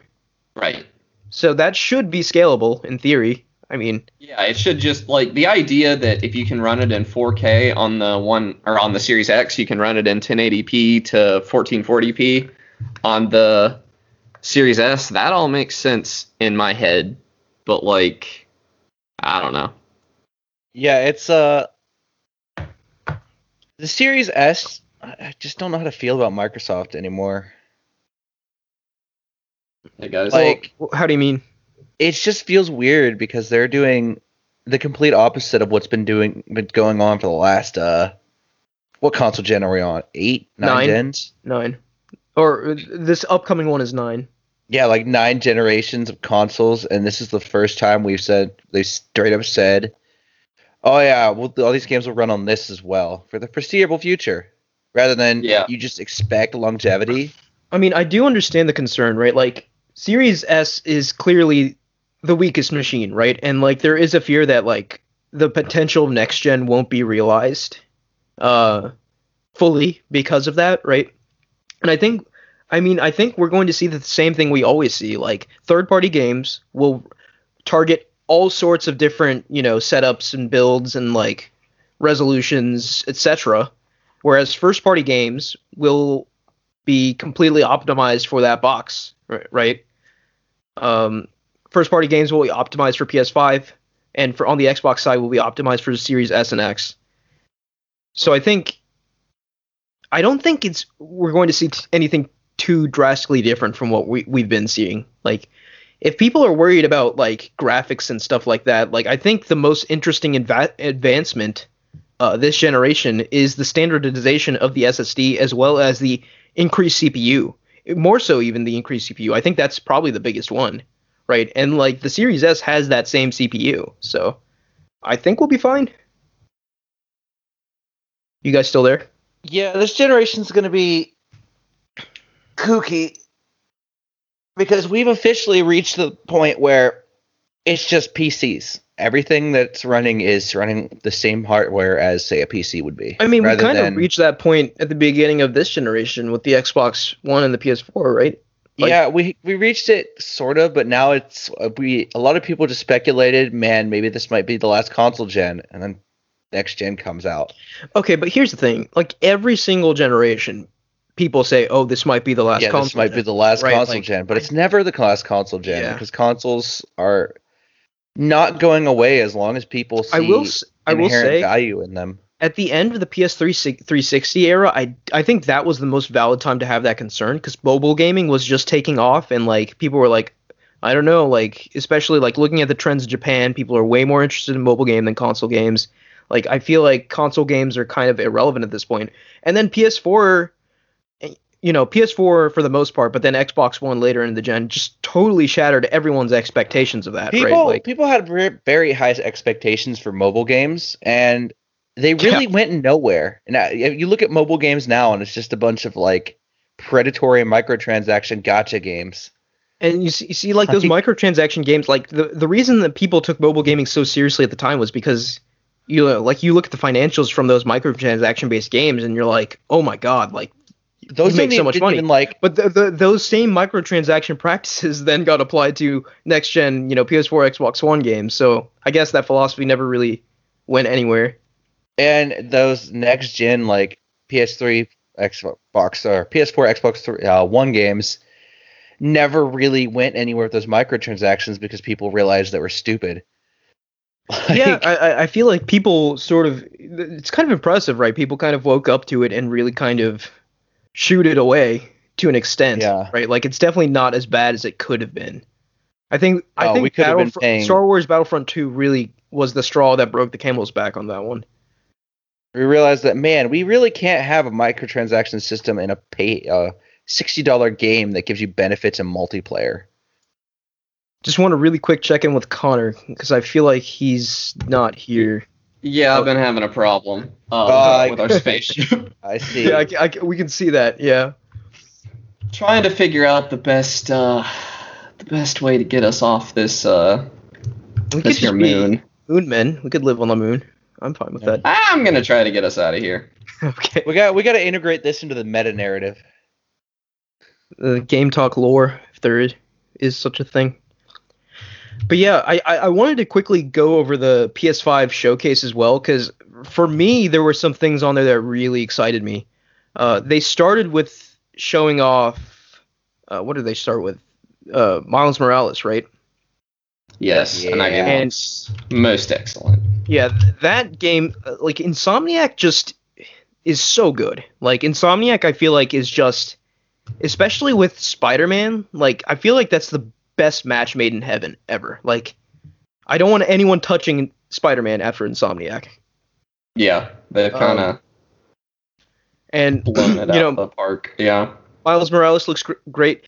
Right. So that should be scalable in theory. I mean, Yeah, it should just like the idea that if you can run it in 4K on the one or on the Series X, you can run it in 1080p to 1440p on the Series S. That all makes sense in my head, but like, I don't know. Yeah, it's uh the Series S I just don't know how to feel about Microsoft anymore. Hey guys, Like wh- how do you mean? it just feels weird because they're doing the complete opposite of what's been doing been going on for the last uh what console gen are we on? Eight, nine, Nine. gens? Nine, or uh, this upcoming one is nine. Yeah, like nine generations of consoles, and this is the first time we've said they straight up said, "Oh yeah, well all these games will run on this as well for the foreseeable future," rather than Yeah. you just expect longevity. I mean, I do understand the concern, right? Like Series S is clearly the weakest machine, right? And like there is a fear that like the potential of next gen won't be realized uh fully because of that, right? And I think I mean, I think we're going to see the same thing we always see. Like third-party games will target all sorts of different, you know, setups and builds and like resolutions, etc. Whereas first-party games will be completely optimized for that box, right? Um, first party games will be optimized for PS5, and for on the Xbox side will be optimized for the Series S and X. So I think, I don't think it's we're going to see anything too drastically different from what we we've been seeing. Like, if people are worried about like graphics and stuff like that, like I think the most interesting adva- advancement uh, this generation is the standardization of the SSD as well as the increased CPU. More so, even the increased CPU. I think that's probably the biggest one, right? And like the Series S has that same CPU, so I think we'll be fine. You guys still there? Yeah, this generation's going to be kooky because we've officially reached the point where it's just PCs. Everything that's running is running the same hardware as, say, a PC would be. I mean, we kind of reached that point at the beginning of this generation with the Xbox One and the PS4, right? like- yeah, we we reached it sort of, but now it's uh, we. A lot of people just speculated, man, maybe this might be the last console gen, and then next gen comes out. Okay, but here's the thing: like every single generation, people say, "Oh, this might be the last yeah, console." this might gen." be the last Right, console like, gen, but it's never the last console gen Yeah. because consoles are not going away as long as people see I will. I will inherent say value in them. at the end of the PS3 360 era, I I think that was the most valid time to have that concern because mobile gaming was just taking off and like people were like, I don't know, like especially like looking at the trends in Japan, people are way more interested in mobile game than console games. Like I feel like console games are kind of irrelevant at this point. And then PS4, eh, you know, PS4 for the most part, but then Xbox One later in the gen just totally shattered everyone's expectations of that. People right? Like, people had very high expectations for mobile games, and they really went nowhere. And you look at mobile games now, and it's just a bunch of like predatory microtransaction gotcha games. And you see, you see like those microtransaction games, like the the reason that people took mobile gaming so seriously at the time was because you know, like you look at the financials from those microtransaction based games, and you're like, oh my god, like. Those make so much money. even, like But the, the, those same microtransaction practices then got applied to next gen, you know, PS4, Xbox One games. So I guess that philosophy never really went anywhere. and those next gen like PS3, Xbox or PS4, Xbox three, uh, One games never really went anywhere with those microtransactions because people realized they were stupid. yeah, Like, I, I- I feel like people sort of it's kind of impressive, right? People kind of woke up to it and really kind of shoot it away to an extent, Yeah. right? Like it's definitely not as bad as it could have been. I think I Oh, think we could have been Battlefront- paying- Star Wars Battlefront 2 really was the straw that broke the camel's back on that one. we realized that man, we really can't have a microtransaction system in a pay uh, sixty dollar game that gives you benefits in multiplayer. Just want to really quick check in with Connor because I feel like he's not here. Yeah. I've been having a problem uh, Uh, with our spaceship. I see. Yeah, I, I- we can see that. Yeah. Trying to figure out the best uh, the best way to get us off this uh, We this here just be moon. moon men. We could live on the moon. I'm fine with that. I'm gonna try to get us out of here. okay. we got we got to integrate this into the meta narrative. the game talk lore, if there is, is such a thing. But yeah, I, I, I wanted to quickly go over the PS5 showcase as well, because for me, there were some things on there that really excited me. Uh, they started with showing off. Uh, what did they start with? Uh, Miles Morales, right? Yes, and that game And- looks most excellent. Yeah, th- that game, uh, like Insomniac, just is so good. Like Insomniac, I feel like is just, especially with Spider-Man. Like I feel like that's the best match made in heaven ever. Like I don't want anyone touching Spider-Man after Insomniac. Yeah, they've Um, kind of And blown it you out know, the park. Yeah. Miles Morales looks gr- great.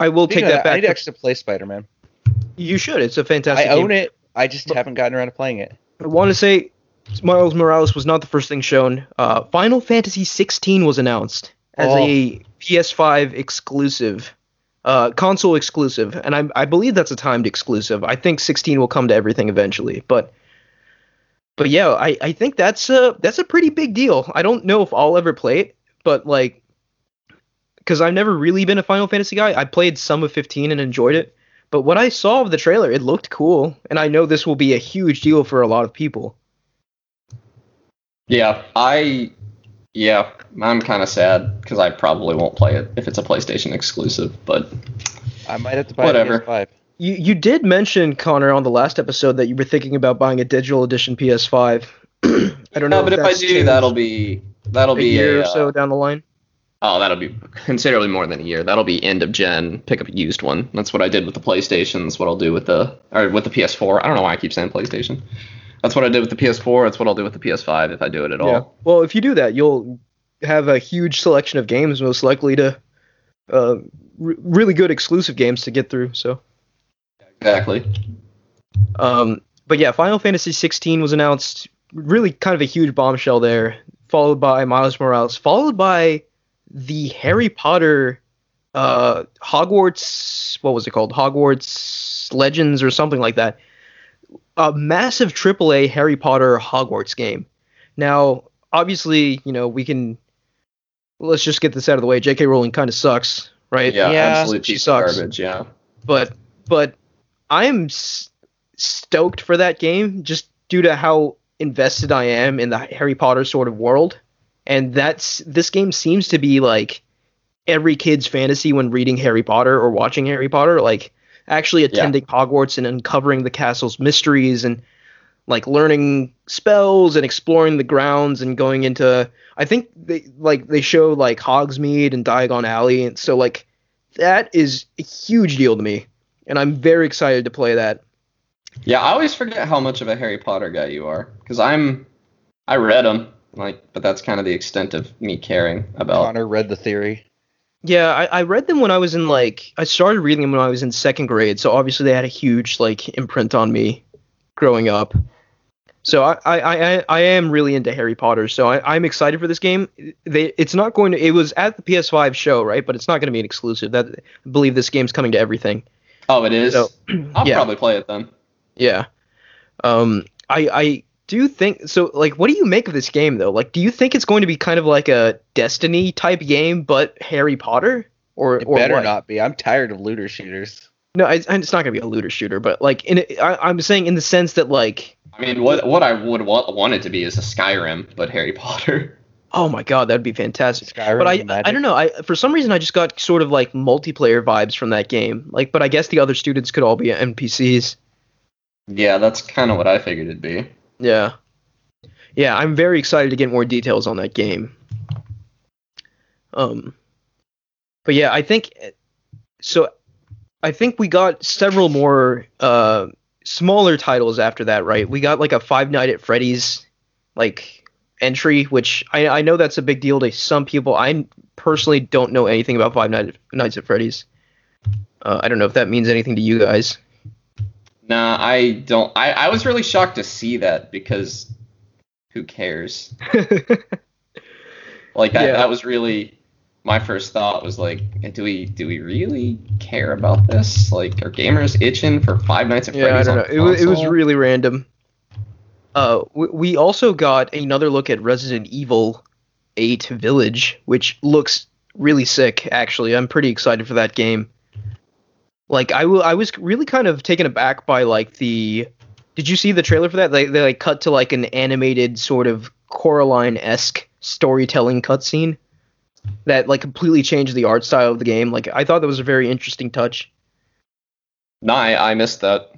I will take Speaking of that I back. need to to- actually play Spider Man. you should. It's a fantastic. I own it. I just But- haven't gotten around to playing it. I want to say Miles Morales was not the first thing shown. Uh, Final Fantasy 16 was announced as Oh. a PS5 exclusive, uh, console exclusive, and I, I believe that's a timed exclusive. I think 16 will come to everything eventually, but but yeah, I, I think that's a that's a pretty big deal. I don't know if I'll ever play it, but like, because I've never really been a Final Fantasy guy. I played some of 15 and enjoyed it. But what I saw of the trailer, it looked cool, and I know this will be a huge deal for a lot of people. Yeah, I yeah, I'm kind of sad because I probably won't play it if it's a PlayStation exclusive. But I might have to buy Whatever. a PS5. You you did mention Connor on the last episode that you were thinking about buying a digital edition PS5. I don't know. no, but if I that's do, changed that'll be that'll a be year a, or so uh, down the line. Oh, that'll be considerably more than a year. That'll be end of gen. Pick up a used one. That's what I did with the PlayStation. That's what I'll do with the or with the PS4. I don't know why I keep saying PlayStation. That's what I did with the PS4. That's what I'll do with the PS5 if I do it at all. Well, if you do that, you'll have a huge selection of games, most likely to uh, re- really good exclusive games to get through. So, Exactly. um, but yeah, Final Fantasy 16 was announced. Really, kind of a huge bombshell there. Followed by Miles Morales. Followed by the Harry Potter uh, Hogwarts. What was it called? Hogwarts Legends or something like that. A massive AAA Harry Potter Hogwarts game. Now, obviously, you know we can. Let's just get this out of the way. J.K. Rowling kind of sucks, right? Yeah, Yeah, absolute she sucks. garbage. Yeah. but but I'm s- stoked for that game just due to how invested I am in the Harry Potter sort of world, and that's this game seems to be like every kid's fantasy when reading Harry Potter or watching Harry Potter, like actually attending Hogwarts and uncovering the castle's mysteries and like learning spells and exploring the grounds and going into I think they like they show like Hogsmeade and Diagon Alley and so like that is a huge deal to me and I'm very excited to play that. Yeah, I always forget how much of a Harry Potter guy you are because I'm I read them like, but that's kind of the extent of me caring about. Connor read the theory. Yeah, I, I read them when I was in like I started reading them when I was in second grade, so obviously they had a huge like imprint on me growing up. So I, I, I, I am really into Harry Potter. So I, I'm excited for this game. They, it's not going to. It was at the PS5 show, right? But it's not going to be an exclusive. That I believe this game's coming to everything. Oh, it is. So, I'll yeah. probably play it then. Yeah. Um, I, I do you think so. Like, what do you make of this game though? Like, do you think it's going to be kind of like a Destiny type game, but Harry Potter, or It or better what? not be. I'm tired of looter shooters. No, it's, it's not going to be a looter shooter, but like in it, I, I'm saying in the sense that like, I mean, what what I would want, want it to be is a Skyrim, but Harry Potter. oh my god, that'd be fantastic. Skyrim. But I, Magic. I don't know. I for some reason I just got sort of like multiplayer vibes from that game. Like, but I guess the other students could all be NPCs. Yeah, that's kind of what I figured it'd be. Yeah. Yeah, I'm very excited to get more details on that game. Um but yeah, I think so I think we got several more uh smaller titles after that, right? We got like a Five Night at Freddy's like entry, which I I know that's a big deal to some people. I personally don't know anything about Five Night, Nights at Freddy's. Uh, I don't know if that means anything to you guys. Nah, I don't. I, I was really shocked to see that because who cares? Like that. Yeah. That was really my first thought. Was like, do we do we really care about this? Like, are gamers itching for Five Nights at Freddy's? Yeah, I don't know. It was, it was really random. Uh, we, we also got another look at Resident Evil 8 Village, which looks really sick. Actually, I'm pretty excited for that game. Like, I will. I was really kind of taken aback by like the. Did you see the trailer for that? They they like cut to like an animated sort of Coraline esque storytelling cutscene that like completely changed the art style of the game. Like, I thought that was a very interesting touch. Nah, I, I missed that.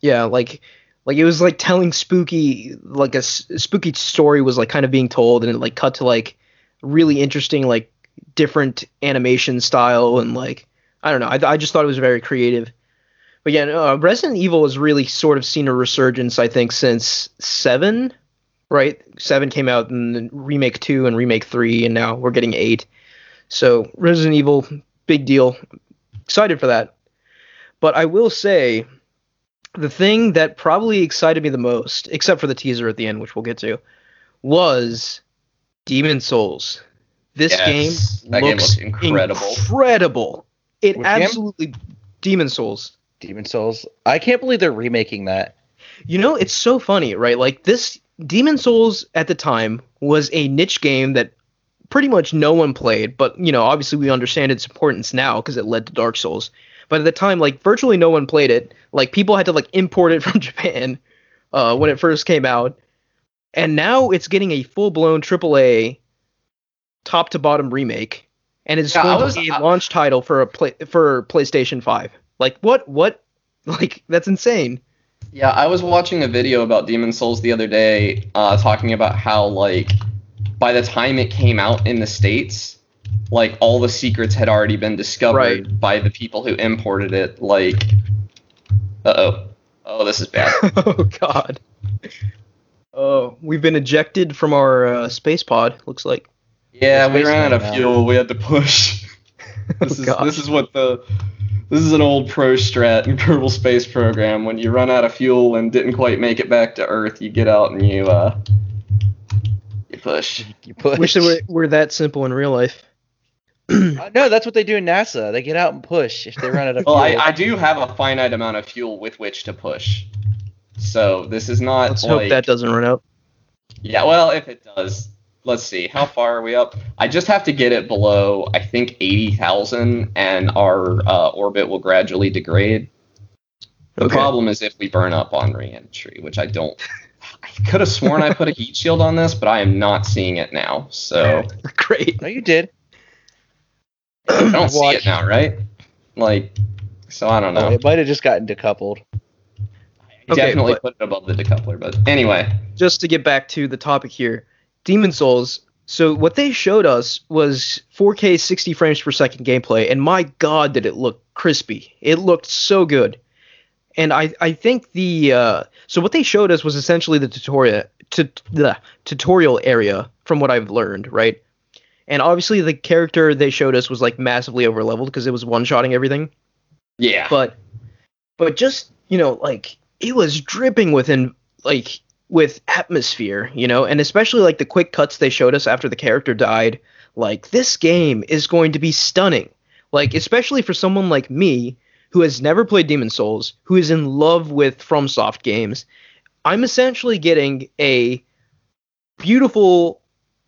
Yeah, like like it was like telling spooky like a s- spooky story was like kind of being told and it like cut to like really interesting like different animation style and like I don't know. I I just thought it was very creative. But yeah, no, uh, Resident Evil has really sort of seen a resurgence I think since 7, right? 7 came out and remake 2 and remake 3 and now we're getting 8. So, Resident Evil big deal. Excited for that. But I will say the thing that probably excited me the most, except for the teaser at the end, which we'll get to, was Demon's Souls. This Yes, game that game looks looks incredible. Incredible. It game? absolutely Demon's Souls. Demon's Souls. I can't believe they're remaking that. You know, it's so funny, right? Like this Demon's Souls at the time was a niche game that pretty much no one played, but you know, obviously we understand its importance now because it led to Dark Souls. But at the time, like virtually no one played it. Like people had to like import it from Japan uh, when it first came out, and now it's getting a full blown AAA top to bottom remake, and it's Yeah, going was- to be a launch title for a play, for PlayStation Five. Like what? What? Like that's insane. Yeah, I was watching a video about Demon's Souls the other day, uh, talking about how like by the time it came out in the states, like all the secrets had already been discovered Right. by the people who imported it. Like, uh oh, oh this is bad. oh God. Oh, we've been ejected from our uh, space pod. Looks like. Yeah, we ran out of fuel. We had to push. This Oh, is gosh. this is what the this is an old pro strat in Kerbal Space Program. When you run out of fuel and didn't quite make it back to Earth, you get out and you uh you push. You push. Wish it were, were that simple in real life. Uh, no, that's what they do in NASA. They get out and push if they run out of Well, fuel. Well, I, I do have a finite amount of fuel with which to push. So this is not Let's like hope that doesn't run out. Yeah, well, if it does, let's see. How far are we up? I just have to get it below, I think, 80,000, and our uh, orbit will gradually degrade. The Okay. problem is if we burn up on reentry, which I don't. I could have sworn I put a heat shield on this, but I am not seeing it now. So Great. no, you did. I don't see Watch. it now, right? Like, so I don't know. Oh, it might have just gotten decoupled. I Okay, definitely but- put it above the decoupler, but anyway. Just to get back to the topic here, Demon's Souls. So what they showed us was 4K 60 frames per second gameplay, and my God, did it look crispy! It looked so good. And I, I think the uh, so what they showed us was essentially the tutorial to the tutorial area from what I've learned, right? And obviously the character they showed us was like massively overleveled because it was one-shotting everything. Yeah. but but just you know like it was dripping with in, like with atmosphere, you know, and especially like the quick cuts they showed us after the character died. Like this game is going to be stunning. Like especially for someone like me who has never played Demon's Souls, who is in love with FromSoft games, I'm essentially getting a beautiful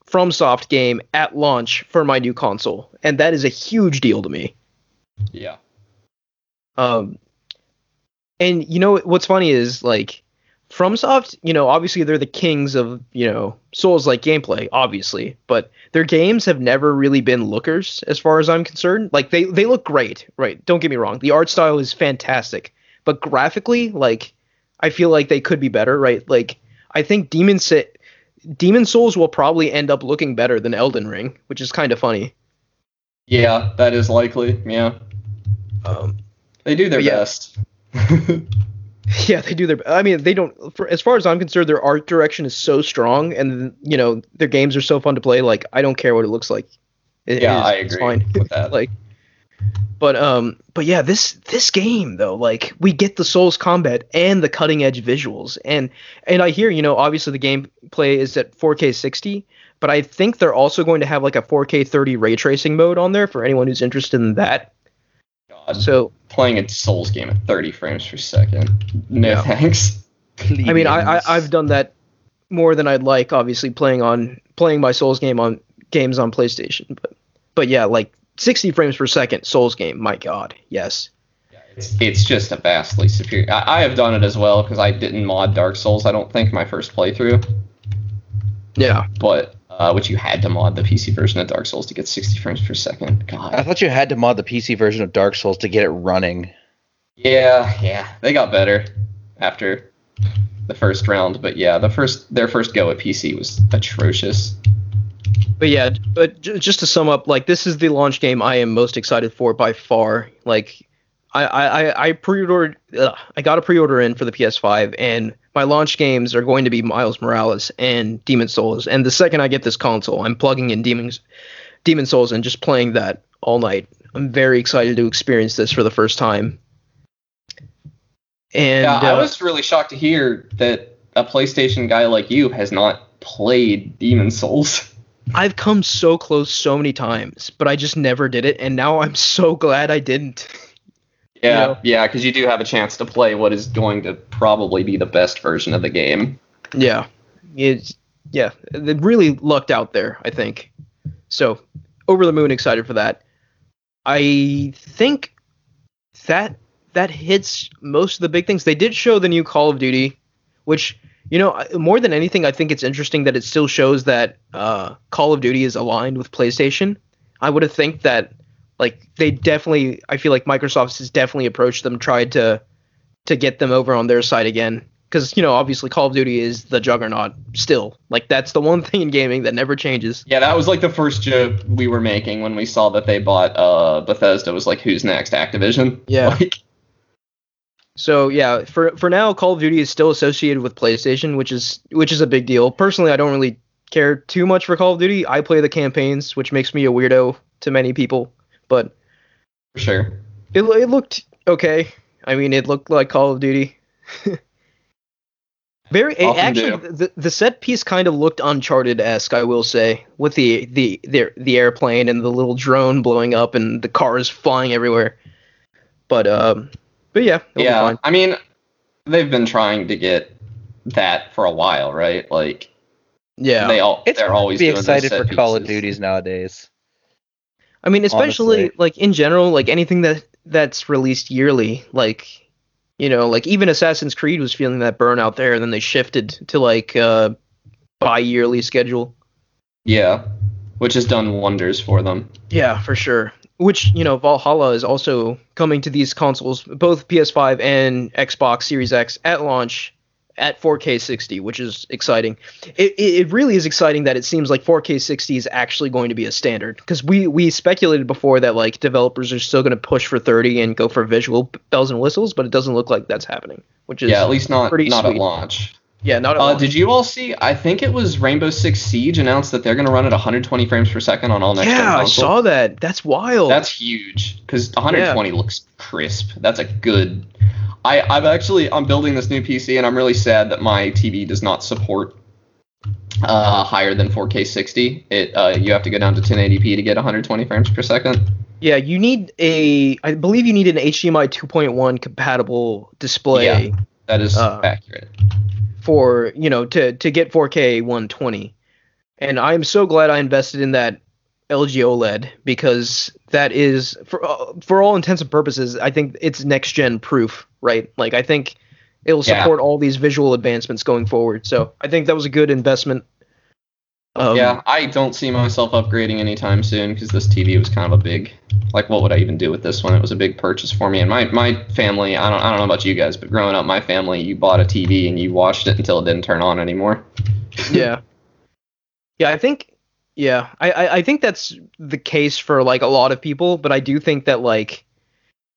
FromSoft game at launch for my new console, and that is a huge deal to me. Yeah. Um, and you know what's funny is like FromSoft, you know, obviously they're the kings of you know Souls-like gameplay, obviously, but their games have never really been lookers as far as I'm concerned. Like they they look great, right? Don't get me wrong, the art style is fantastic, but graphically, like I feel like they could be better, right? Like I think Demon Sa- Demon's Souls will probably end up looking better than Elden Ring, which is kind of funny. Yeah, that is likely. Yeah. Um, They do their But yeah. best. Yeah, they do their. I mean, they don't. For, as far as I'm concerned, their art direction is so strong, and you know their games are so fun to play. Like I don't care what it looks like. It Yeah, is- I it's agree fine. with that. like, but um, but yeah, this this game though, like we get the Souls combat and the cutting edge visuals, and and I hear you know obviously the gameplay is at 4K 60, but I think they're also going to have like a 4K 30 ray tracing mode on there for anyone who's interested in that. So playing a Souls game at 30 frames per second. No Yeah. thanks. I mean, I, I I've done that more than I'd like. Obviously, playing on playing my Souls game on games on PlayStation, but but yeah, like 60 frames per second Souls game. My God, yes. It's, it's just a vastly superior. I, I have done it as well because I didn't mod Dark Souls. I don't think my first playthrough, Yeah, but uh, which you had to mod the PC version of Dark Souls to get 60 frames per second. God. I thought you had to mod the PC version of Dark Souls to get it running. Yeah, yeah, they got better after the first round, but yeah, the first their first go at PC was atrocious. but yeah, but j- just to sum up, like this is the launch game I am most excited for by far. Like. I, I, I- pre-ordered ugh, I got a pre-order in for the PS5 and my launch games are going to be Miles Morales and Demon's Souls and the second I get this console I'm plugging in Demons Demon's Souls and just playing that all night. I'm very excited to experience this for the first time. And yeah, I uh, was really shocked to hear that a PlayStation guy like you has not played Demon's Souls. I've come so close so many times, but I just never did it and now I'm so glad I didn't. Yeah, know? yeah, because you do have a chance to play what is going to probably be the best version of the game. Yeah. It's yeah, they really lucked out there, I think. So, over the moon excited for that. I think that that hits most of the big things. They did show the new Call of Duty, which you know, more than anything, I think it's interesting that it still shows that uh, Call of Duty is aligned with PlayStation. I would have think that like they definitely, I feel like Microsoft has definitely approached them, tried to to get them over on their side again. Because you know, obviously, Call of Duty is the juggernaut still. Like that's the one thing in gaming that never changes. Yeah, that was like the first joke we were making when we saw that they bought uh, Bethesda. Was like, who's next? Activision. Yeah. Like, So yeah, for for now, Call of Duty is still associated with PlayStation, which is which is a big deal. Personally, I don't really care too much for Call of Duty. I play the campaigns, which makes me a weirdo to many people. But for sure. it it looked okay. I mean, it looked like Call of Duty. Very it Often actually, do. the, the set piece kind of looked Uncharted esque, I will say, with the, the the the airplane and the little drone blowing up and the cars flying everywhere. But um, but yeah, it'll Yeah, fine. I mean, they've been trying to get that for a while, right? Like, yeah. they all It's they're always be excited set for Call of. Duties nowadays. I mean, especially honestly. like in general, like anything that that's released yearly, like you know, like even Assassin's Creed was feeling that burnout there, and then they shifted to like uh bi-yearly schedule. Yeah, which has done wonders for them. Yeah, for sure. Which you know, Valhalla is also coming to these consoles, both PS5 and Xbox Series X at launch at 4K 60, which is exciting. It, it, really is exciting that it seems like 4K 60 is actually going to be a standard because we we speculated before that like developers are still going to push for 30 and go for visual bells and whistles, but it doesn't look like that's happening. Which is Yeah, at least not pretty not sweet. at launch. Yeah, not at Uh, did you all see? I think it was Rainbow Six Siege announced that they're going to run at 120 frames per second on all next yeah, I saw that. That's wild. That's huge because 120 looks crisp. That's a good. I, I've actually I'm building this new PC and I'm really sad that my TV does not support uh, higher than 4K 60. It uh, you have to go down to 1080p to get 120 frames per second. Yeah, you need a. I believe you need an HDMI 2.1 compatible display Yeah. That is Uh, accurate. for you know to to get 4K 120. And I'm so glad I invested in that LG OLED because that is for uh, for all intents and purposes, I think it's next gen proof, right? Like I think it'll Yeah. support all these visual advancements going forward. So I think that was a good investment. Um, yeah, I don't see myself upgrading anytime soon because this TV was kind of a big. Like, what would I even do with this one? It was a big purchase for me, and my my family. I don't I don't know about you guys, but growing up, my family, you bought a TV and you watched it until it didn't turn on anymore. yeah yeah i think yeah I, I i think that's the case for like a lot of people but i do think that like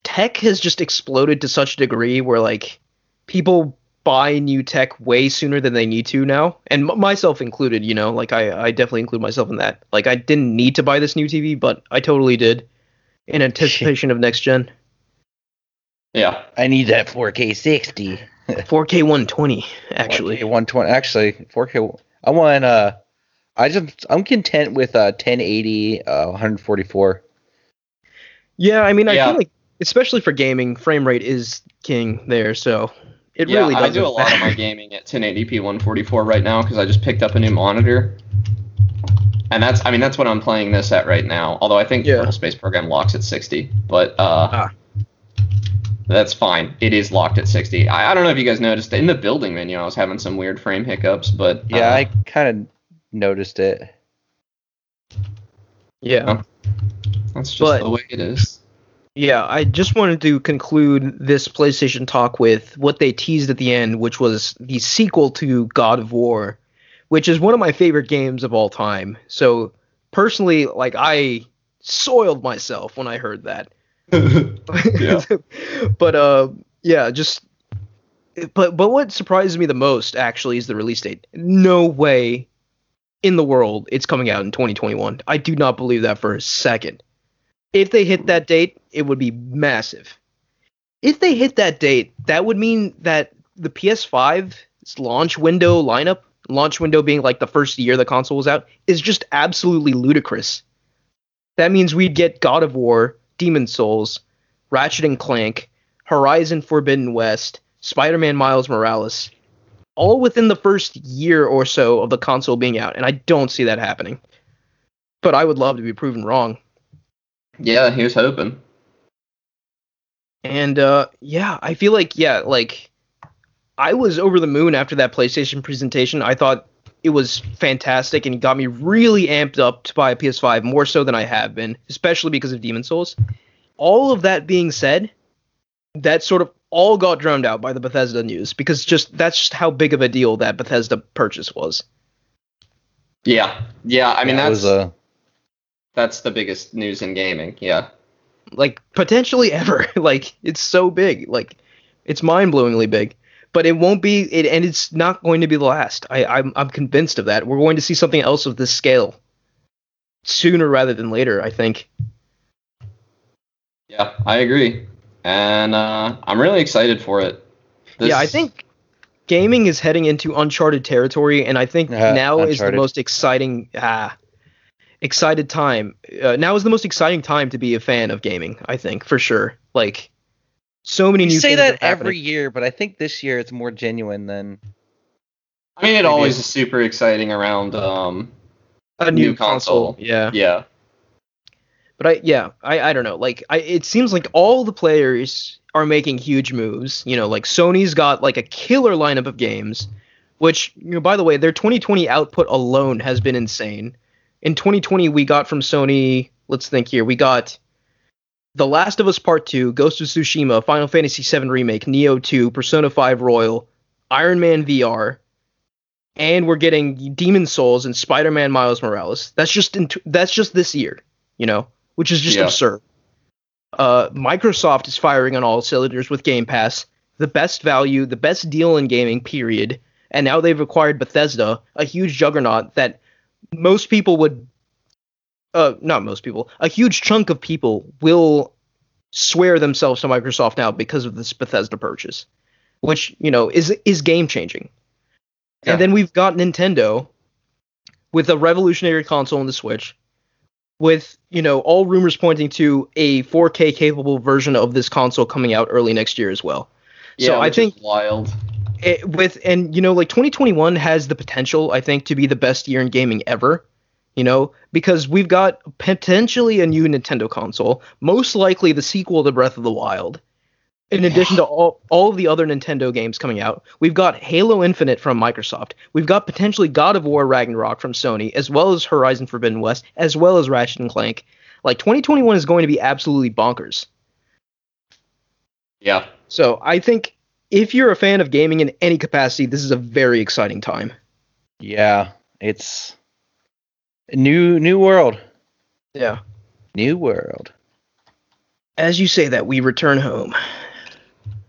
tech has just exploded to such a degree where like people buy new tech way sooner than they need to now and m- myself included you know like i i definitely include myself in that like i didn't need to buy this new tv but i totally did in anticipation of next gen Yeah. I need that 4K 60. 4k 120 actually 4K 120. Actually, 4K. I want. Uh, I just. I'm content with uh 1080, uh 144. yeah i mean i Yeah. feel like especially for gaming frame rate is king there so it yeah, really I doesn't do a lot of my gaming at 1080p 144 right now because I just picked up a new monitor. And that's, I mean, that's what I'm playing this at right now. Although I think Yeah. Kerbal Space Program locks at 60, but uh, Ah. that's fine. It is locked at 60. I, I don't know if you guys noticed in the building menu, I was having some weird frame hiccups, but Yeah, uh, I kind of noticed it. yeah that's just but- the way it is. Yeah, I just wanted to conclude this PlayStation talk with what they teased at the end, which was the sequel to God of War, which is one of my favorite games of all time. So personally, like I soiled myself when I heard that. But uh yeah, just but but what surprises me the most actually is the release date. No way in the world it's coming out in 2021. I do not believe that for a second. If they hit that date, it would be massive. If they hit that date, that would mean that the PS5's launch window lineup, launch window being like the first year the console was out, is just absolutely ludicrous. That means we'd get God of War, Demon's Souls, Ratchet and Clank, Horizon Forbidden West, Spider-Man Miles Morales, all within the first year or so of the console being out, and I don't see that happening. But I would love to be proven wrong. yeah, he was hoping. And uh yeah, I feel like yeah, like I was over the moon after that PlayStation presentation. I thought it was fantastic and got me really amped up to buy a PS5 more so than I have been, especially because of Demon's Souls. All of that being said, that sort of all got drowned out by the Bethesda news because just that's just how big of a deal that Bethesda purchase was. Yeah, yeah. I mean, That that's was uh, that's the biggest news in gaming. Yeah. Like potentially ever. like it's so big. Like it's mind-blowingly big. But it won't be it and it's not going to be the last. I I'm I'm convinced of that. We're going to see something else of this scale sooner rather than later, I think. Yeah, I agree, and uh, I'm really excited for it. This- Yeah, I think gaming is heading into uncharted territory and I think Uh, now is the most exciting ah excited time. Uh, now is the most exciting time to be a fan of gaming, I think, for sure. Like so many you new say things that every year, but I think this year it's more genuine than. I mean, it Maybe always is super exciting around. Um, a new, new console. console. Yeah. yeah, But I yeah, I, I don't know. Like I it seems like all the players are making huge moves. You know, like Sony's got like a killer lineup of games, which, you know, by the way, their 2020 output alone has been insane. In 2020 we got from Sony, let's think here. We got The Last of Us Part 2, Ghost of Tsushima, Final Fantasy VII Remake, Nioh 2, Persona 5 Royal, Iron Man VR, and we're getting Demon's Souls and Spider-Man Miles Morales. That's just in that's just this year, you know, which is just Yeah. absurd. Uh, Microsoft is firing on all cylinders with Game Pass, the best value, the best deal in gaming, period. And now they've acquired Bethesda, a huge juggernaut that most people would, uh, not most people, a huge chunk of people will swear themselves to Microsoft now because of this Bethesda purchase, which you know is is game changing. Yeah. And then we've got Nintendo with a revolutionary console on the Switch, with you know all rumors pointing to a 4K capable version of this console coming out early next year as well. Yeah, so I think wild. It, with and you know like 2021 has the potential I think to be the best year in gaming ever. You know, because we've got potentially a new Nintendo console, most likely the sequel to Breath of the Wild. In addition to all all of the other Nintendo games coming out, we've got Halo Infinite from Microsoft. We've got potentially God of War Ragnarok from Sony, as well as Horizon Forbidden West, as well as Ratchet and Clank. Like 2021 is going to be absolutely bonkers. Yeah. So I think if you're a fan of gaming in any capacity, this is a very exciting time. Yeah, it's a new new world. Yeah. New world. As you say that, we return home.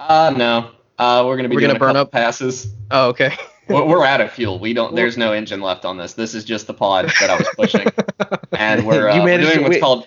Uh no. Uh, we're gonna be We're gonna burn up? passes. Oh, okay. we're, we're out of fuel. We don't. There's no engine left on this. This is just the pod that I was pushing, and we're, uh, You we're doing to what's wait- called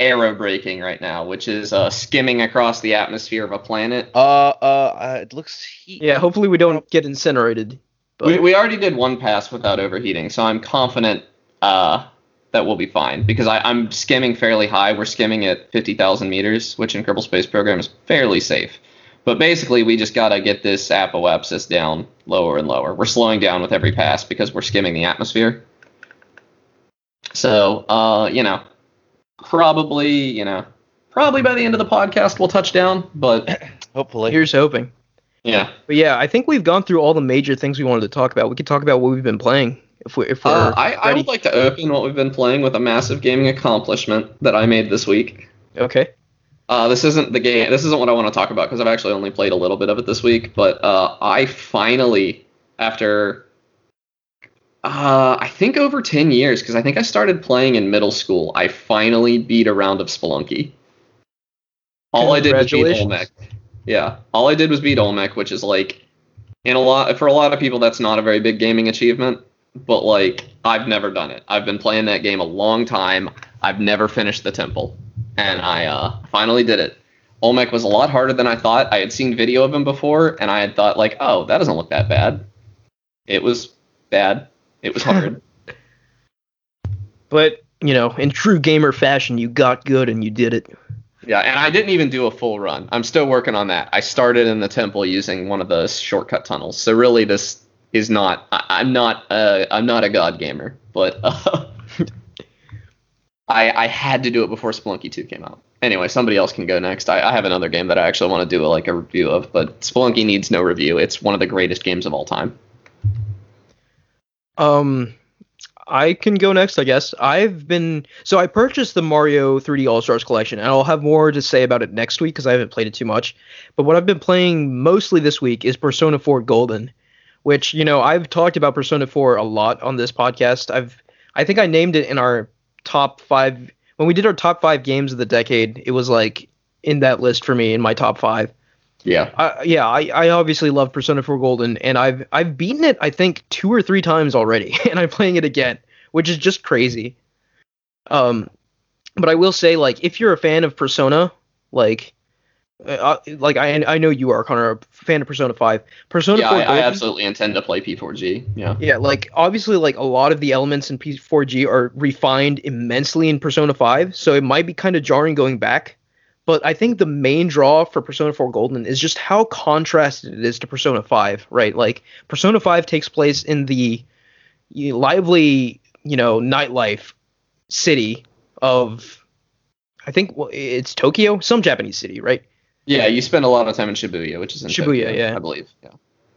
aero braking right now, which is uh, skimming across the atmosphere of a planet. Uh, uh, uh it looks heat. yeah, hopefully we don't get incinerated. But We, we already did one pass without overheating, so I'm confident uh, that we'll be fine because I, I'm skimming fairly high. We're skimming at 50,000 meters, which in Kerbal Space Program is fairly safe. But basically, we just gotta get this apoapsis down lower and lower. We're slowing down with every pass because we're skimming the atmosphere. So, uh, you know, probably, you know, probably by the end of the podcast we'll touch down. But Hopefully. here's hoping. yeah, But yeah, I think we've gone through all the major things we wanted to talk about. We could talk about what we've been playing if we if we're uh, I, I would like to open what we've been playing with a massive gaming accomplishment that I made this week. okay. Uh, this isn't the game. This isn't what I want to talk about because I've actually only played a little bit of it this week. But uh, I finally, after uh, I think over ten years, because I think I started playing in middle school, I finally beat a round of Spelunky. All I did was beat Olmec. Yeah, all I did was beat Olmec, which is like, in a lot for a lot of people, that's not a very big gaming achievement. But like, I've never done it. I've been playing that game a long time. I've never finished the temple, and I uh, finally did it. Olmec was a lot harder than I thought. I had seen video of him before, and I had thought like, oh, that doesn't look that bad. It was bad. It was hard. But you know, in true gamer fashion, you got good and you did it. yeah, and I didn't even do a full run. I'm still working on that. I started in the temple using one of the shortcut tunnels. So really, this is not. I, I'm not. Uh, I'm not a god gamer, but uh, I I had to do it before Spelunky 2 came out. Anyway, somebody else can go next. I, I have another game that I actually want to do a, like a review of, but Spelunky needs no review. It's one of the greatest games of all time. Um, I can go next, I guess. I've been so I purchased the Mario 3D All Stars collection, and I'll have more to say about it next week because I haven't played it too much. But what I've been playing mostly this week is Persona 4 Golden, which you know I've talked about Persona 4 a lot on this podcast. I've I think I named it in our top five when we did our top five games of the decade. It was like in that list for me in my top five. Yeah. I, yeah, I, I obviously love Persona 4 Golden, and I've I've beaten it I think two or three times already, and I'm playing it again, which is just crazy. Um, but I will say, like, if you're a fan of Persona, like, uh, like I I know you are, Connor, a fan of Persona 5. Persona Yeah, 4 I, I absolutely intend to play P4G. Yeah. yeah, like obviously, like a lot of the elements in P4G are refined immensely in Persona 5, so it might be kind of jarring going back. But I think the main draw for Persona 4 Golden is just how contrasted it is to Persona 5, right? Like Persona 5 takes place in the lively, you know, nightlife city of, I think it's Tokyo, some Japanese city, right? Yeah, you spend a lot of time in Shibuya, which is in Shibuya, Tokyo, yeah. I believe. Yeah.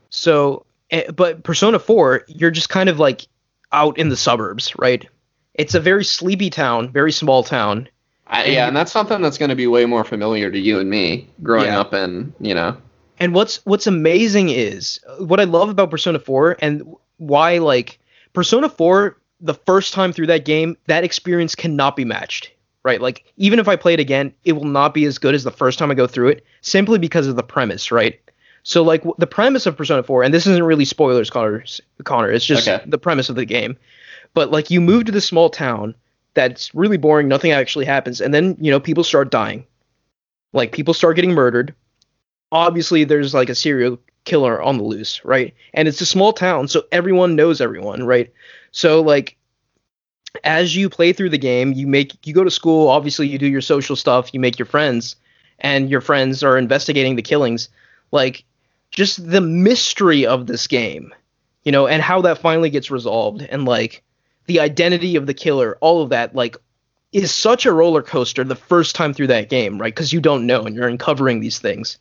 So, eh, but Persona 4, you're just kind of like out in the suburbs, right? It's a very sleepy town, very small town. I, yeah, and that's something that's going to be way more familiar to you and me growing Yeah. up in, you know. And what's what's amazing is uh, what I love about Persona 4 and why like Persona 4 the first time through that game, that experience cannot be matched. Right? Like even if I play it again, it will not be as good as the first time I go through it simply because of the premise, right? So like w- the premise of Persona 4 and this isn't really spoilers Connor, Connor it's just Okay. the premise of the game. But like you move to this small town that's really boring, nothing actually happens and then, you know, people start dying. like people start getting murdered. Obviously, there's like a serial killer on the loose, right? And it's a small town, so everyone knows everyone, right? So like as you play through the game, you make you go to school, obviously you do your social stuff, you make your friends, and your friends are investigating the killings. Like just the mystery of this game, you know, and how that finally gets resolved and like the identity of the killer, all of that like is such a roller coaster the first time through that game, right? Cuz you don't know and you're uncovering these things.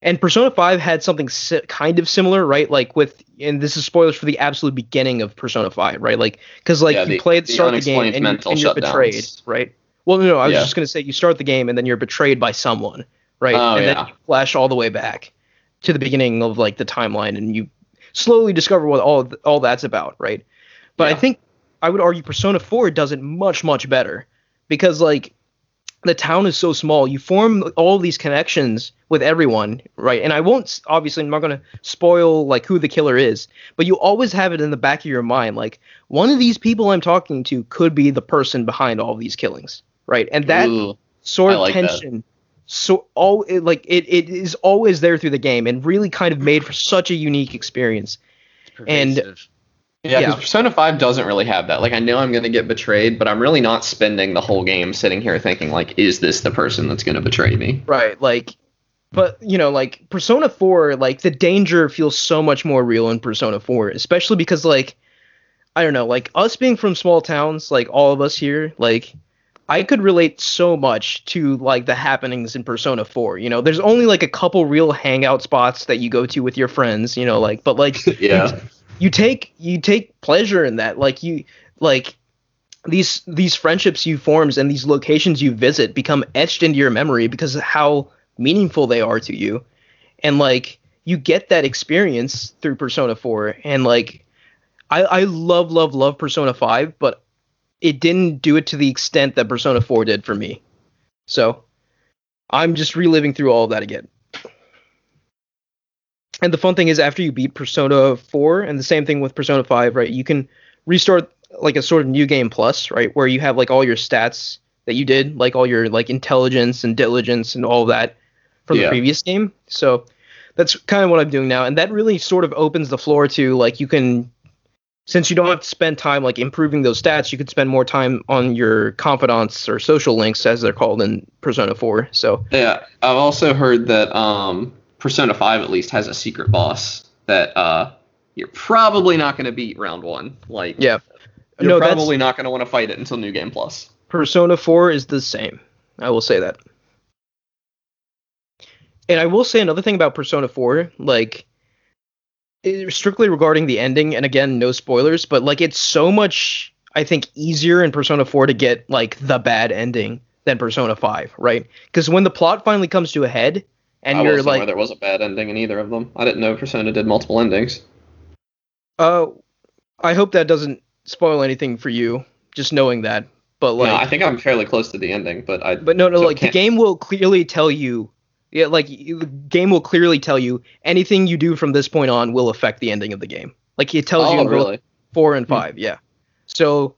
And Persona 5 had something si- kind of similar, right? Like with, and this is spoilers for the absolute beginning of Persona 5, right? Like, because like Yeah, you the- play at the start of the game and, you, and you're betrayed, right? Well, no, no, I was Yeah. just gonna say you start the game and then you're betrayed by someone, right? Oh, and yeah. then you flash all the way back to the beginning of like the timeline, and you slowly discover what all all that's about, right? But I think I would argue Persona 4 does it much much better because like the town is so small you form all these connections with everyone right and i won't obviously i'm not going to spoil like who the killer is but you always have it in the back of your mind like one of these people i'm talking to could be the person behind all these killings right and that Ooh. sort of like that. tension so all it, like it, it is always there through the game and really kind of made for such a unique experience And-. Yeah, because Yeah. Persona 5 doesn't really have that. Like, I know I'm going to get betrayed, but I'm really not spending the whole game sitting here thinking, like, is this the person that's going to betray me? Right, like but you know, like Persona 4, like the danger feels so much more real in Persona 4, especially because like I don't know, like us being from small towns, like all of us here, like I could relate so much to like the happenings in Persona 4. You know, there's only like a couple real hangout spots that you go to with your friends, you know, like but like Yeah. You take you take pleasure in that. Like you like these these friendships you forms and these locations you visit become etched into your memory because of how meaningful they are to you. And like you get that experience through persona 4 and like i i love love love persona 5 but it didn't do it to the extent that persona 4 did for me. So i'm just reliving through all of that again and the fun thing is after you beat persona 4 and the same thing with persona 5 right you can restart like a sort of new game plus right where you have like all your stats that you did like all your like intelligence and diligence and all that from the previous game. So that's kind of what i'm doing now. And that really sort of opens the floor to like you can since you don't have to spend time like improving those stats you could spend more time on your confidants or social links as they're called in persona 4 so Yeah. I've also heard that um, Persona 5 at least has a secret boss that uh, you're probably not going to beat round one. Like, yeah you're no, probably not going to want to fight it until New Game Plus. Persona 4 is the same. I will say that. And I will say another thing about Persona 4, like strictly regarding the ending, and again, no spoilers, but like it's so much, I think, easier in Persona 4 to get like the bad ending than Persona 5, right? Because when the plot finally comes to a head, and I you're wasn't aware like, there was a bad ending in either of them. I didn't know Persona did multiple endings. uh, I hope that doesn't spoil anything for you, just knowing that. But like, no, I think I'm fairly close to the ending, but I. But no, no, So like the can't- game will clearly tell you. Yeah, like the game will clearly tell you anything you do from this point on will affect the ending of the game. Like it tells you oh, in really? four and Hmm. five. Yeah. So,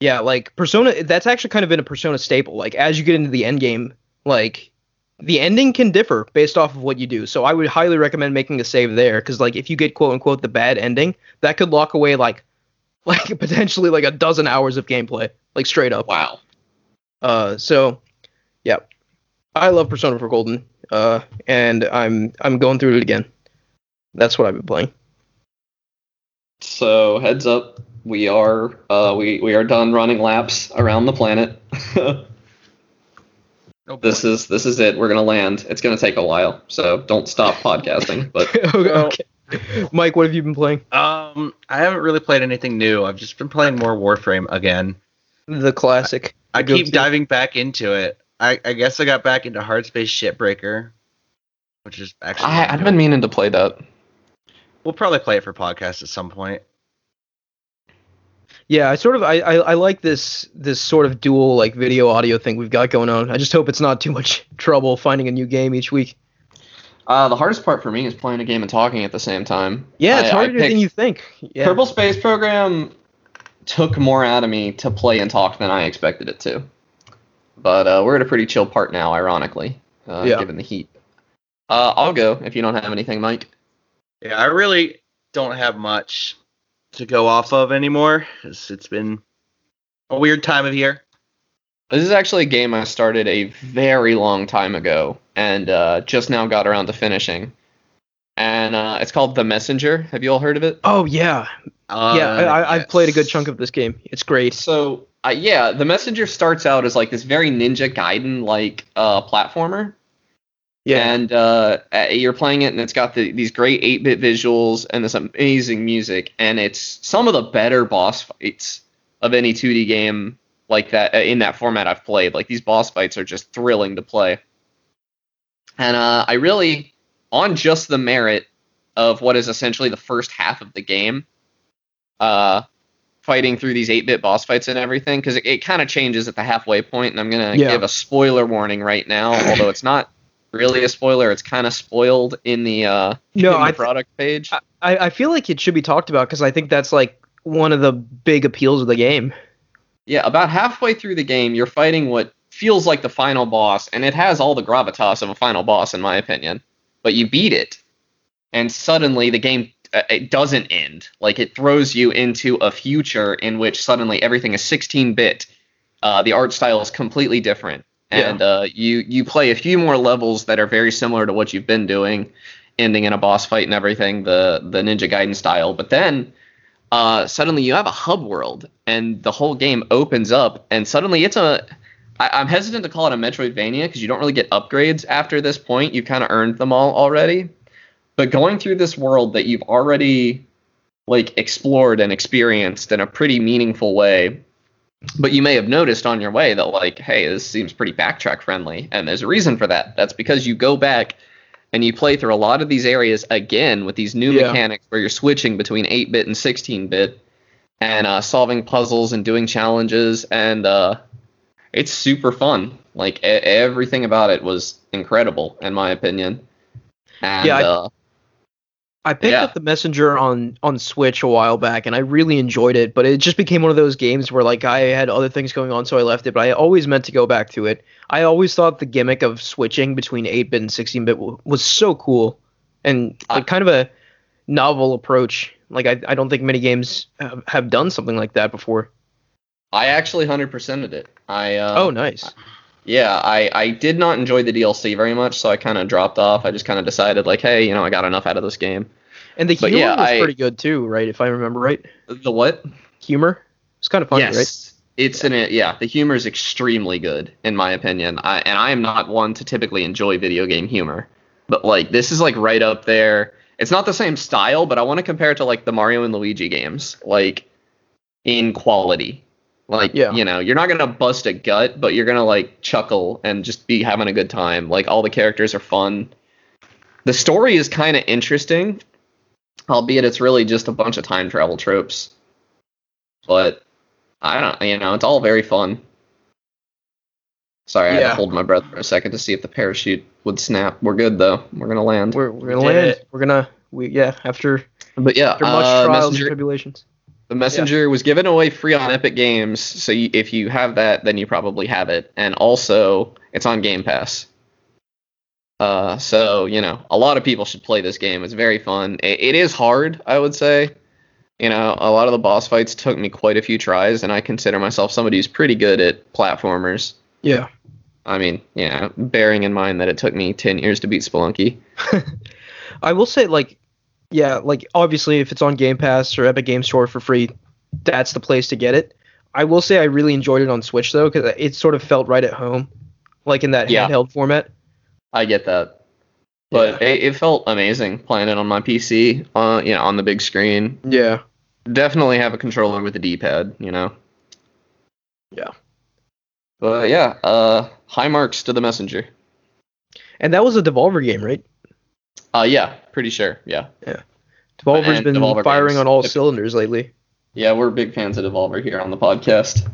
yeah, like Persona. That's actually kind of been a Persona staple. Like as you get into the end game, like the ending can differ based off of what you do. So I would highly recommend making a save there because like if you get quote unquote the bad ending, that could lock away like like potentially like a dozen hours of gameplay, like straight up. Wow. Uh, so yeah, I love Persona 4 Golden. Uh, and I'm I'm going through it again. That's what I've been playing. So heads up, we are uh, we we are done running laps around the planet. Oh, boy. this is this is it. We're gonna land. It's gonna take a while, so don't stop podcasting. But okay, okay. Mike, what have you been playing? Um, I haven't really played anything new. I've just been playing more Warframe again. The classic. I The keep go-to. diving back into it. I, I guess I got back into Hardspace Shipbreaker, which is actually. I, I've been meaning to play that. We'll probably play it for podcast at some point. Yeah, I sort of I, I I like this this sort of dual like video audio thing we've got going on. I just hope it's not too much trouble finding a new game each week. Uh, the hardest part for me is playing a game and talking at the same time. Yeah, it's I- I harder picked- than you think. Yeah. Kerbal Space Program took more out of me to play and talk than I expected it to. But uh, we're at a pretty chill part now, ironically. uh, Yeah. given the heat. Uh, I'll go if you don't have anything, Mike. Yeah, I really don't have much to go off of anymore. It's, it's been a weird time of year. This is actually a game I started a very long time ago and uh, just now got around to finishing. And uh, it's called The Messenger. Have you all heard of it? Oh yeah, Uh, yeah. I, I, I've yes. played a good chunk of this game. It's great. So, uh, yeah, The Messenger starts out as like this very Ninja Gaiden like uh, platformer. Yeah, And uh, you're playing it, and it's got the, these great 8 bit visuals and this amazing music. And it's some of the better boss fights of any 2D game like that uh, in that format I've played. Like these boss fights are just thrilling to play. And uh, I really, on just the merit of what is essentially the first half of the game, uh, fighting through these 8 bit boss fights and everything, because it, it kind of changes at the halfway point, and I'm going to Yeah. give a spoiler warning right now, although it's not really a spoiler, it's kind of spoiled in the, uh, no, the I, product page. I I feel like it should be talked about because I think that's like one of the big appeals of the game. Yeah, about halfway through the game, you're fighting what feels like the final boss, and it has all the gravitas of a final boss, in my opinion. But you beat it, and suddenly the game uh, it doesn't end. Like it throws you into a future in which suddenly everything is 16-bit. Uh, the art style is completely different, and uh, you you play a few more levels that are very similar to what you've been doing, ending in a boss fight and everything, the the Ninja Gaiden style. But then uh, suddenly you have a hub world and the whole game opens up and suddenly it's a I, i'm hesitant to call it a metroidvania because you don't really get upgrades after this point. You've kind of earned them all already. But going through this world that you've already like explored and experienced in a pretty meaningful way but you may have noticed on your way that like hey this seems pretty backtrack friendly and there's a reason for that. That's because you go back and you play through a lot of these areas again with these new Yeah. mechanics where you're switching between 8-bit and 16-bit and uh, solving puzzles and doing challenges and uh, it's super fun. Like e- everything about it was incredible in my opinion. And Yeah, I- uh, I picked Yeah. up the Messenger on on Switch a while back, and I really enjoyed it. But it just became one of those games where like I had other things going on, so I left it. But I always meant to go back to it. I always thought the gimmick of switching between 8-bit and 16-bit w- was so cool, and like kind of a novel approach. Like I, I don't think many games have, have done something like that before. i actually 100%ed it i uh, oh, nice. Yeah i i did not enjoy the dlc very much so i kind of dropped off i just kind of decided like hey you know i got enough out of this game And the but humor yeah, was I- pretty good too, right? If I remember right, the what humor it's kind of funny, yes, right? it's in it. Yeah, the humor is extremely good in my opinion. I, and I am not one to typically enjoy video game humor, but like this is like right up there. It's not the same style, but I want to compare it to like the Mario and Luigi games, like in quality. Like Yeah. you know, you're not gonna bust a gut, but you're gonna like chuckle and just be having a good time. Like all the characters are fun. The story is kind of interesting, albeit it's really just a bunch of time travel tropes. But I don't, you know, it's all very fun. Sorry, I had to hold my breath for a second to see if the parachute would snap. We're good though. We're gonna land. We're we're gonna did land. it. We're gonna we yeah after but yeah, after much uh, trials and tribulations. The messenger was given away free on Epic Games. So you, if you have that, then you probably have it. And also, it's on Game Pass. Uh, so you know, a lot of people should play this game. It's very fun. It, it is hard, I would say. You know, a lot of the boss fights took me quite a few tries, and I consider myself somebody who's pretty good at platformers. Yeah. I mean, yeah, bearing in mind that it took me 10 years to beat Spelunky. I will say, like, yeah, like obviously, if it's on Game Pass or Epic Game Store for free, that's the place to get it. I will say I really enjoyed it on Switch though, because it sort of felt right at home, like in that Yeah. handheld format. I get that. But it, it felt amazing playing it on my PC, uh, you know, on the big screen. Yeah. Definitely have a controller with a D-pad, you know. Yeah. But yeah, uh, high marks to the messenger. And that was a Devolver game, right? Uh, yeah, pretty sure. Yeah, Yeah. Devolver's And been Devolver firing games. on all cylinders lately. yeah, we're big fans of Devolver here on the podcast.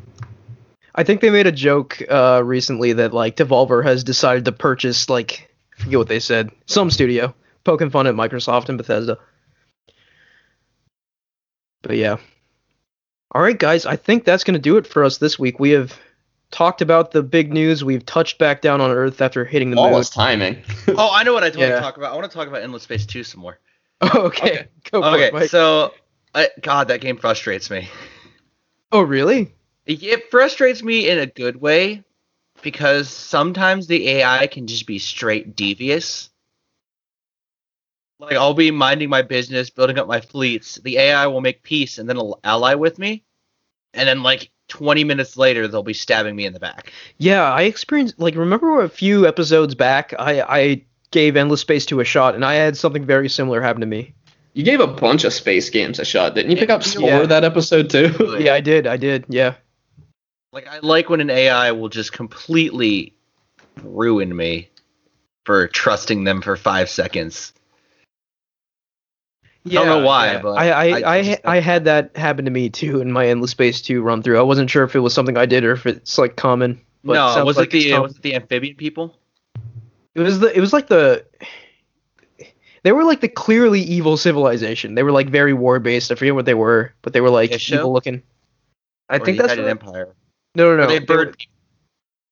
I think they made a joke uh, recently that like Devolver has decided to purchase like I forget what they said, some studio, poking fun at Microsoft and Bethesda. But yeah. All right, guys, I think that's gonna do it for us this week. We have talked about the big news. We've touched back down on Earth after hitting the moon. Flawless timing. Oh, I know what I want Yeah. to talk about. I want to talk about Endless Space 2 some more. Oh, okay. Okay. Go for Okay, it, so I, God, that game frustrates me. oh, really? It, it frustrates me in a good way because sometimes the AI can just be straight devious. Like I'll be minding my business, building up my fleets. The AI will make peace and then ally with me, and then like 20 minutes later they'll be stabbing me in the back. Yeah, I experienced like remember a few episodes back, I I gave Endless Space 2 a shot, and I had something very similar happen to me. You gave a bunch of space games a shot, didn't you? Pick up Spore Yeah. that episode too. Yeah, I did. I did. Yeah. Like I like when an AI will just completely ruin me for trusting them for five seconds. Yeah, don't know why, yeah. but I I I I, just- I, had that happen to me too in my Endless Space 2 run through. I wasn't sure if it was something I did or if it's like common. But it no, sounds was like it the common. was it the amphibian people? It was the it was like the they were like the clearly evil civilization. They were like very war based. I forget what they were, but they were like Isho? evil looking. I Or think the that's United what- Empire. no no no. Were they They bird were-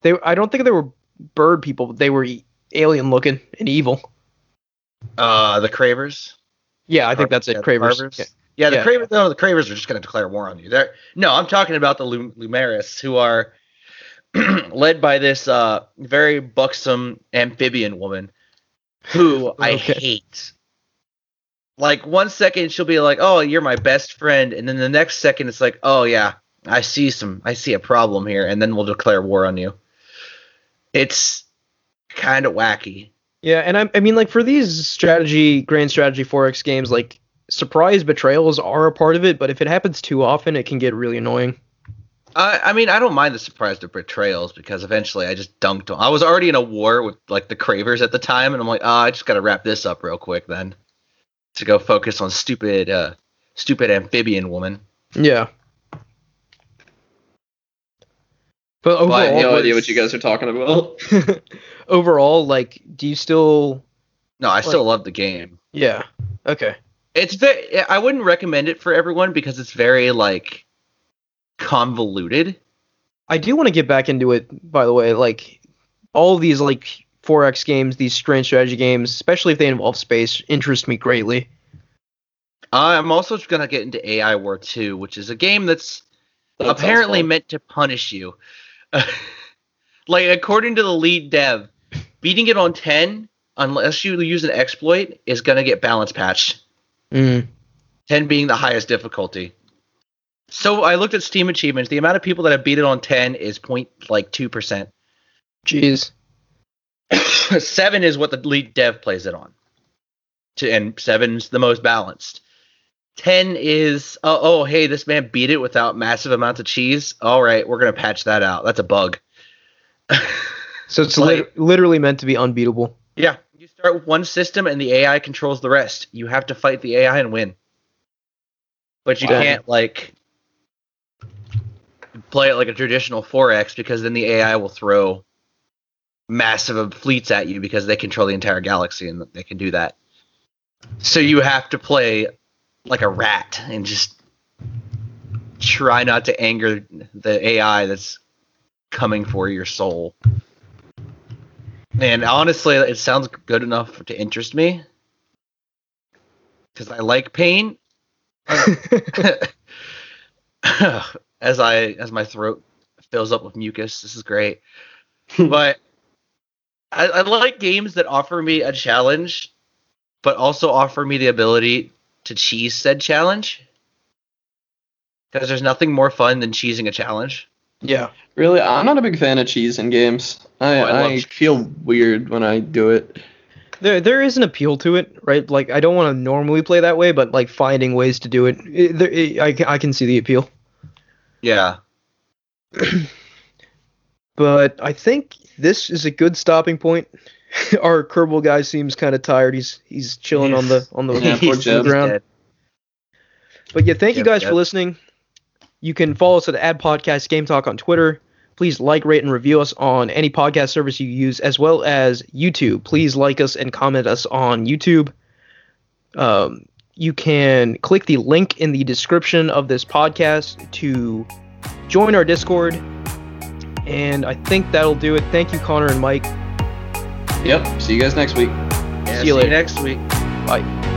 They I don't think they were bird people. But they were e- alien looking and evil. Uh, the Cravers. Yeah, I think that's it. the Cravers. Yeah. Yeah, the Yeah. Cravers. No, the Cravers are just going to declare war on you. They're no, I'm talking about the Lum- Lumeris, who are led by this uh very buxom amphibian woman, who I hate. Like one second she'll be like, "Oh, you're my best friend," and then the next second it's like, "Oh yeah, I see some, I see a problem here," and then we'll declare war on you. It's kind of wacky. Yeah, and I, I mean, like for these strategy, grand strategy 4X games, like surprise betrayals are a part of it, but if it happens too often, it can get really annoying. I, I mean, I don't mind the surprise of betrayals because eventually I just dunked on. I was already in a war with like the Cravers at the time, and I'm like, oh, I just gotta wrap this up real quick then, to go focus on stupid, uh, stupid amphibian woman. Yeah. But I overall, have no idea what you guys are talking about. overall, like, do you still? No, I still love the game. Yeah. Okay. It's very. I wouldn't recommend it for everyone because it's very like convoluted. I do want to get back into it. By the way, like all these like 4X games, these strange strategy games, especially if they involve space, interest me greatly. I'm also gonna get into AI War 2, which is a game that's That apparently meant to punish you. like according to the lead dev, beating it on 10 unless you use an exploit is going to get balance patched. Mm. 10 being the highest difficulty. So I looked at Steam achievements. The amount of people that have beat it on 10 is point like 2%. Jeez. 7 is what the lead dev plays it on. To, and 7's the most balanced. 10 is oh, oh hey this man beat it without massive amounts of cheese. All right, we're going to patch that out. That's a bug. So it's Like- lit- literally meant to be unbeatable. Yeah, you start with one system and the AI controls the rest. You have to fight the AI and win. But you Wow. can't like play it like a traditional 4X because then the AI will throw massive fleets at you because they control the entire galaxy and they can do that. So you have to play like a rat and just try not to anger the AI that's coming for your soul. And honestly, it sounds good enough to interest me because I like pain. as I as my throat fills up with mucus, this is great. but I, I like games that offer me a challenge, but also offer me the ability to cheese said challenge. Because there's nothing more fun than cheesing a challenge. Yeah. Really, I'm not a big fan of cheese in games. I, Oh, I I feel weird when I do it. There, there is an appeal to it, right? Like, I don't want to normally play that way, but like finding ways to do it, it, there, it I, I can see the appeal. Yeah. But I think this is a good stopping point. Our Kerbal guy seems kind of tired. He's he's chilling on the on the, Yeah, poor the ground. dead. But yeah, thank you guys yep. for listening. You can follow us at Ad Podcast Game Talk on Twitter. Please like, rate, and review us on any podcast service you use, as well as YouTube. Please like us and comment us on YouTube. Um, you can click the link in the description of this podcast to join our Discord. And I think that'll do it. Thank you, Connor and Mike. Yep. See you guys next week. Yeah, See you see you later. next week. Bye.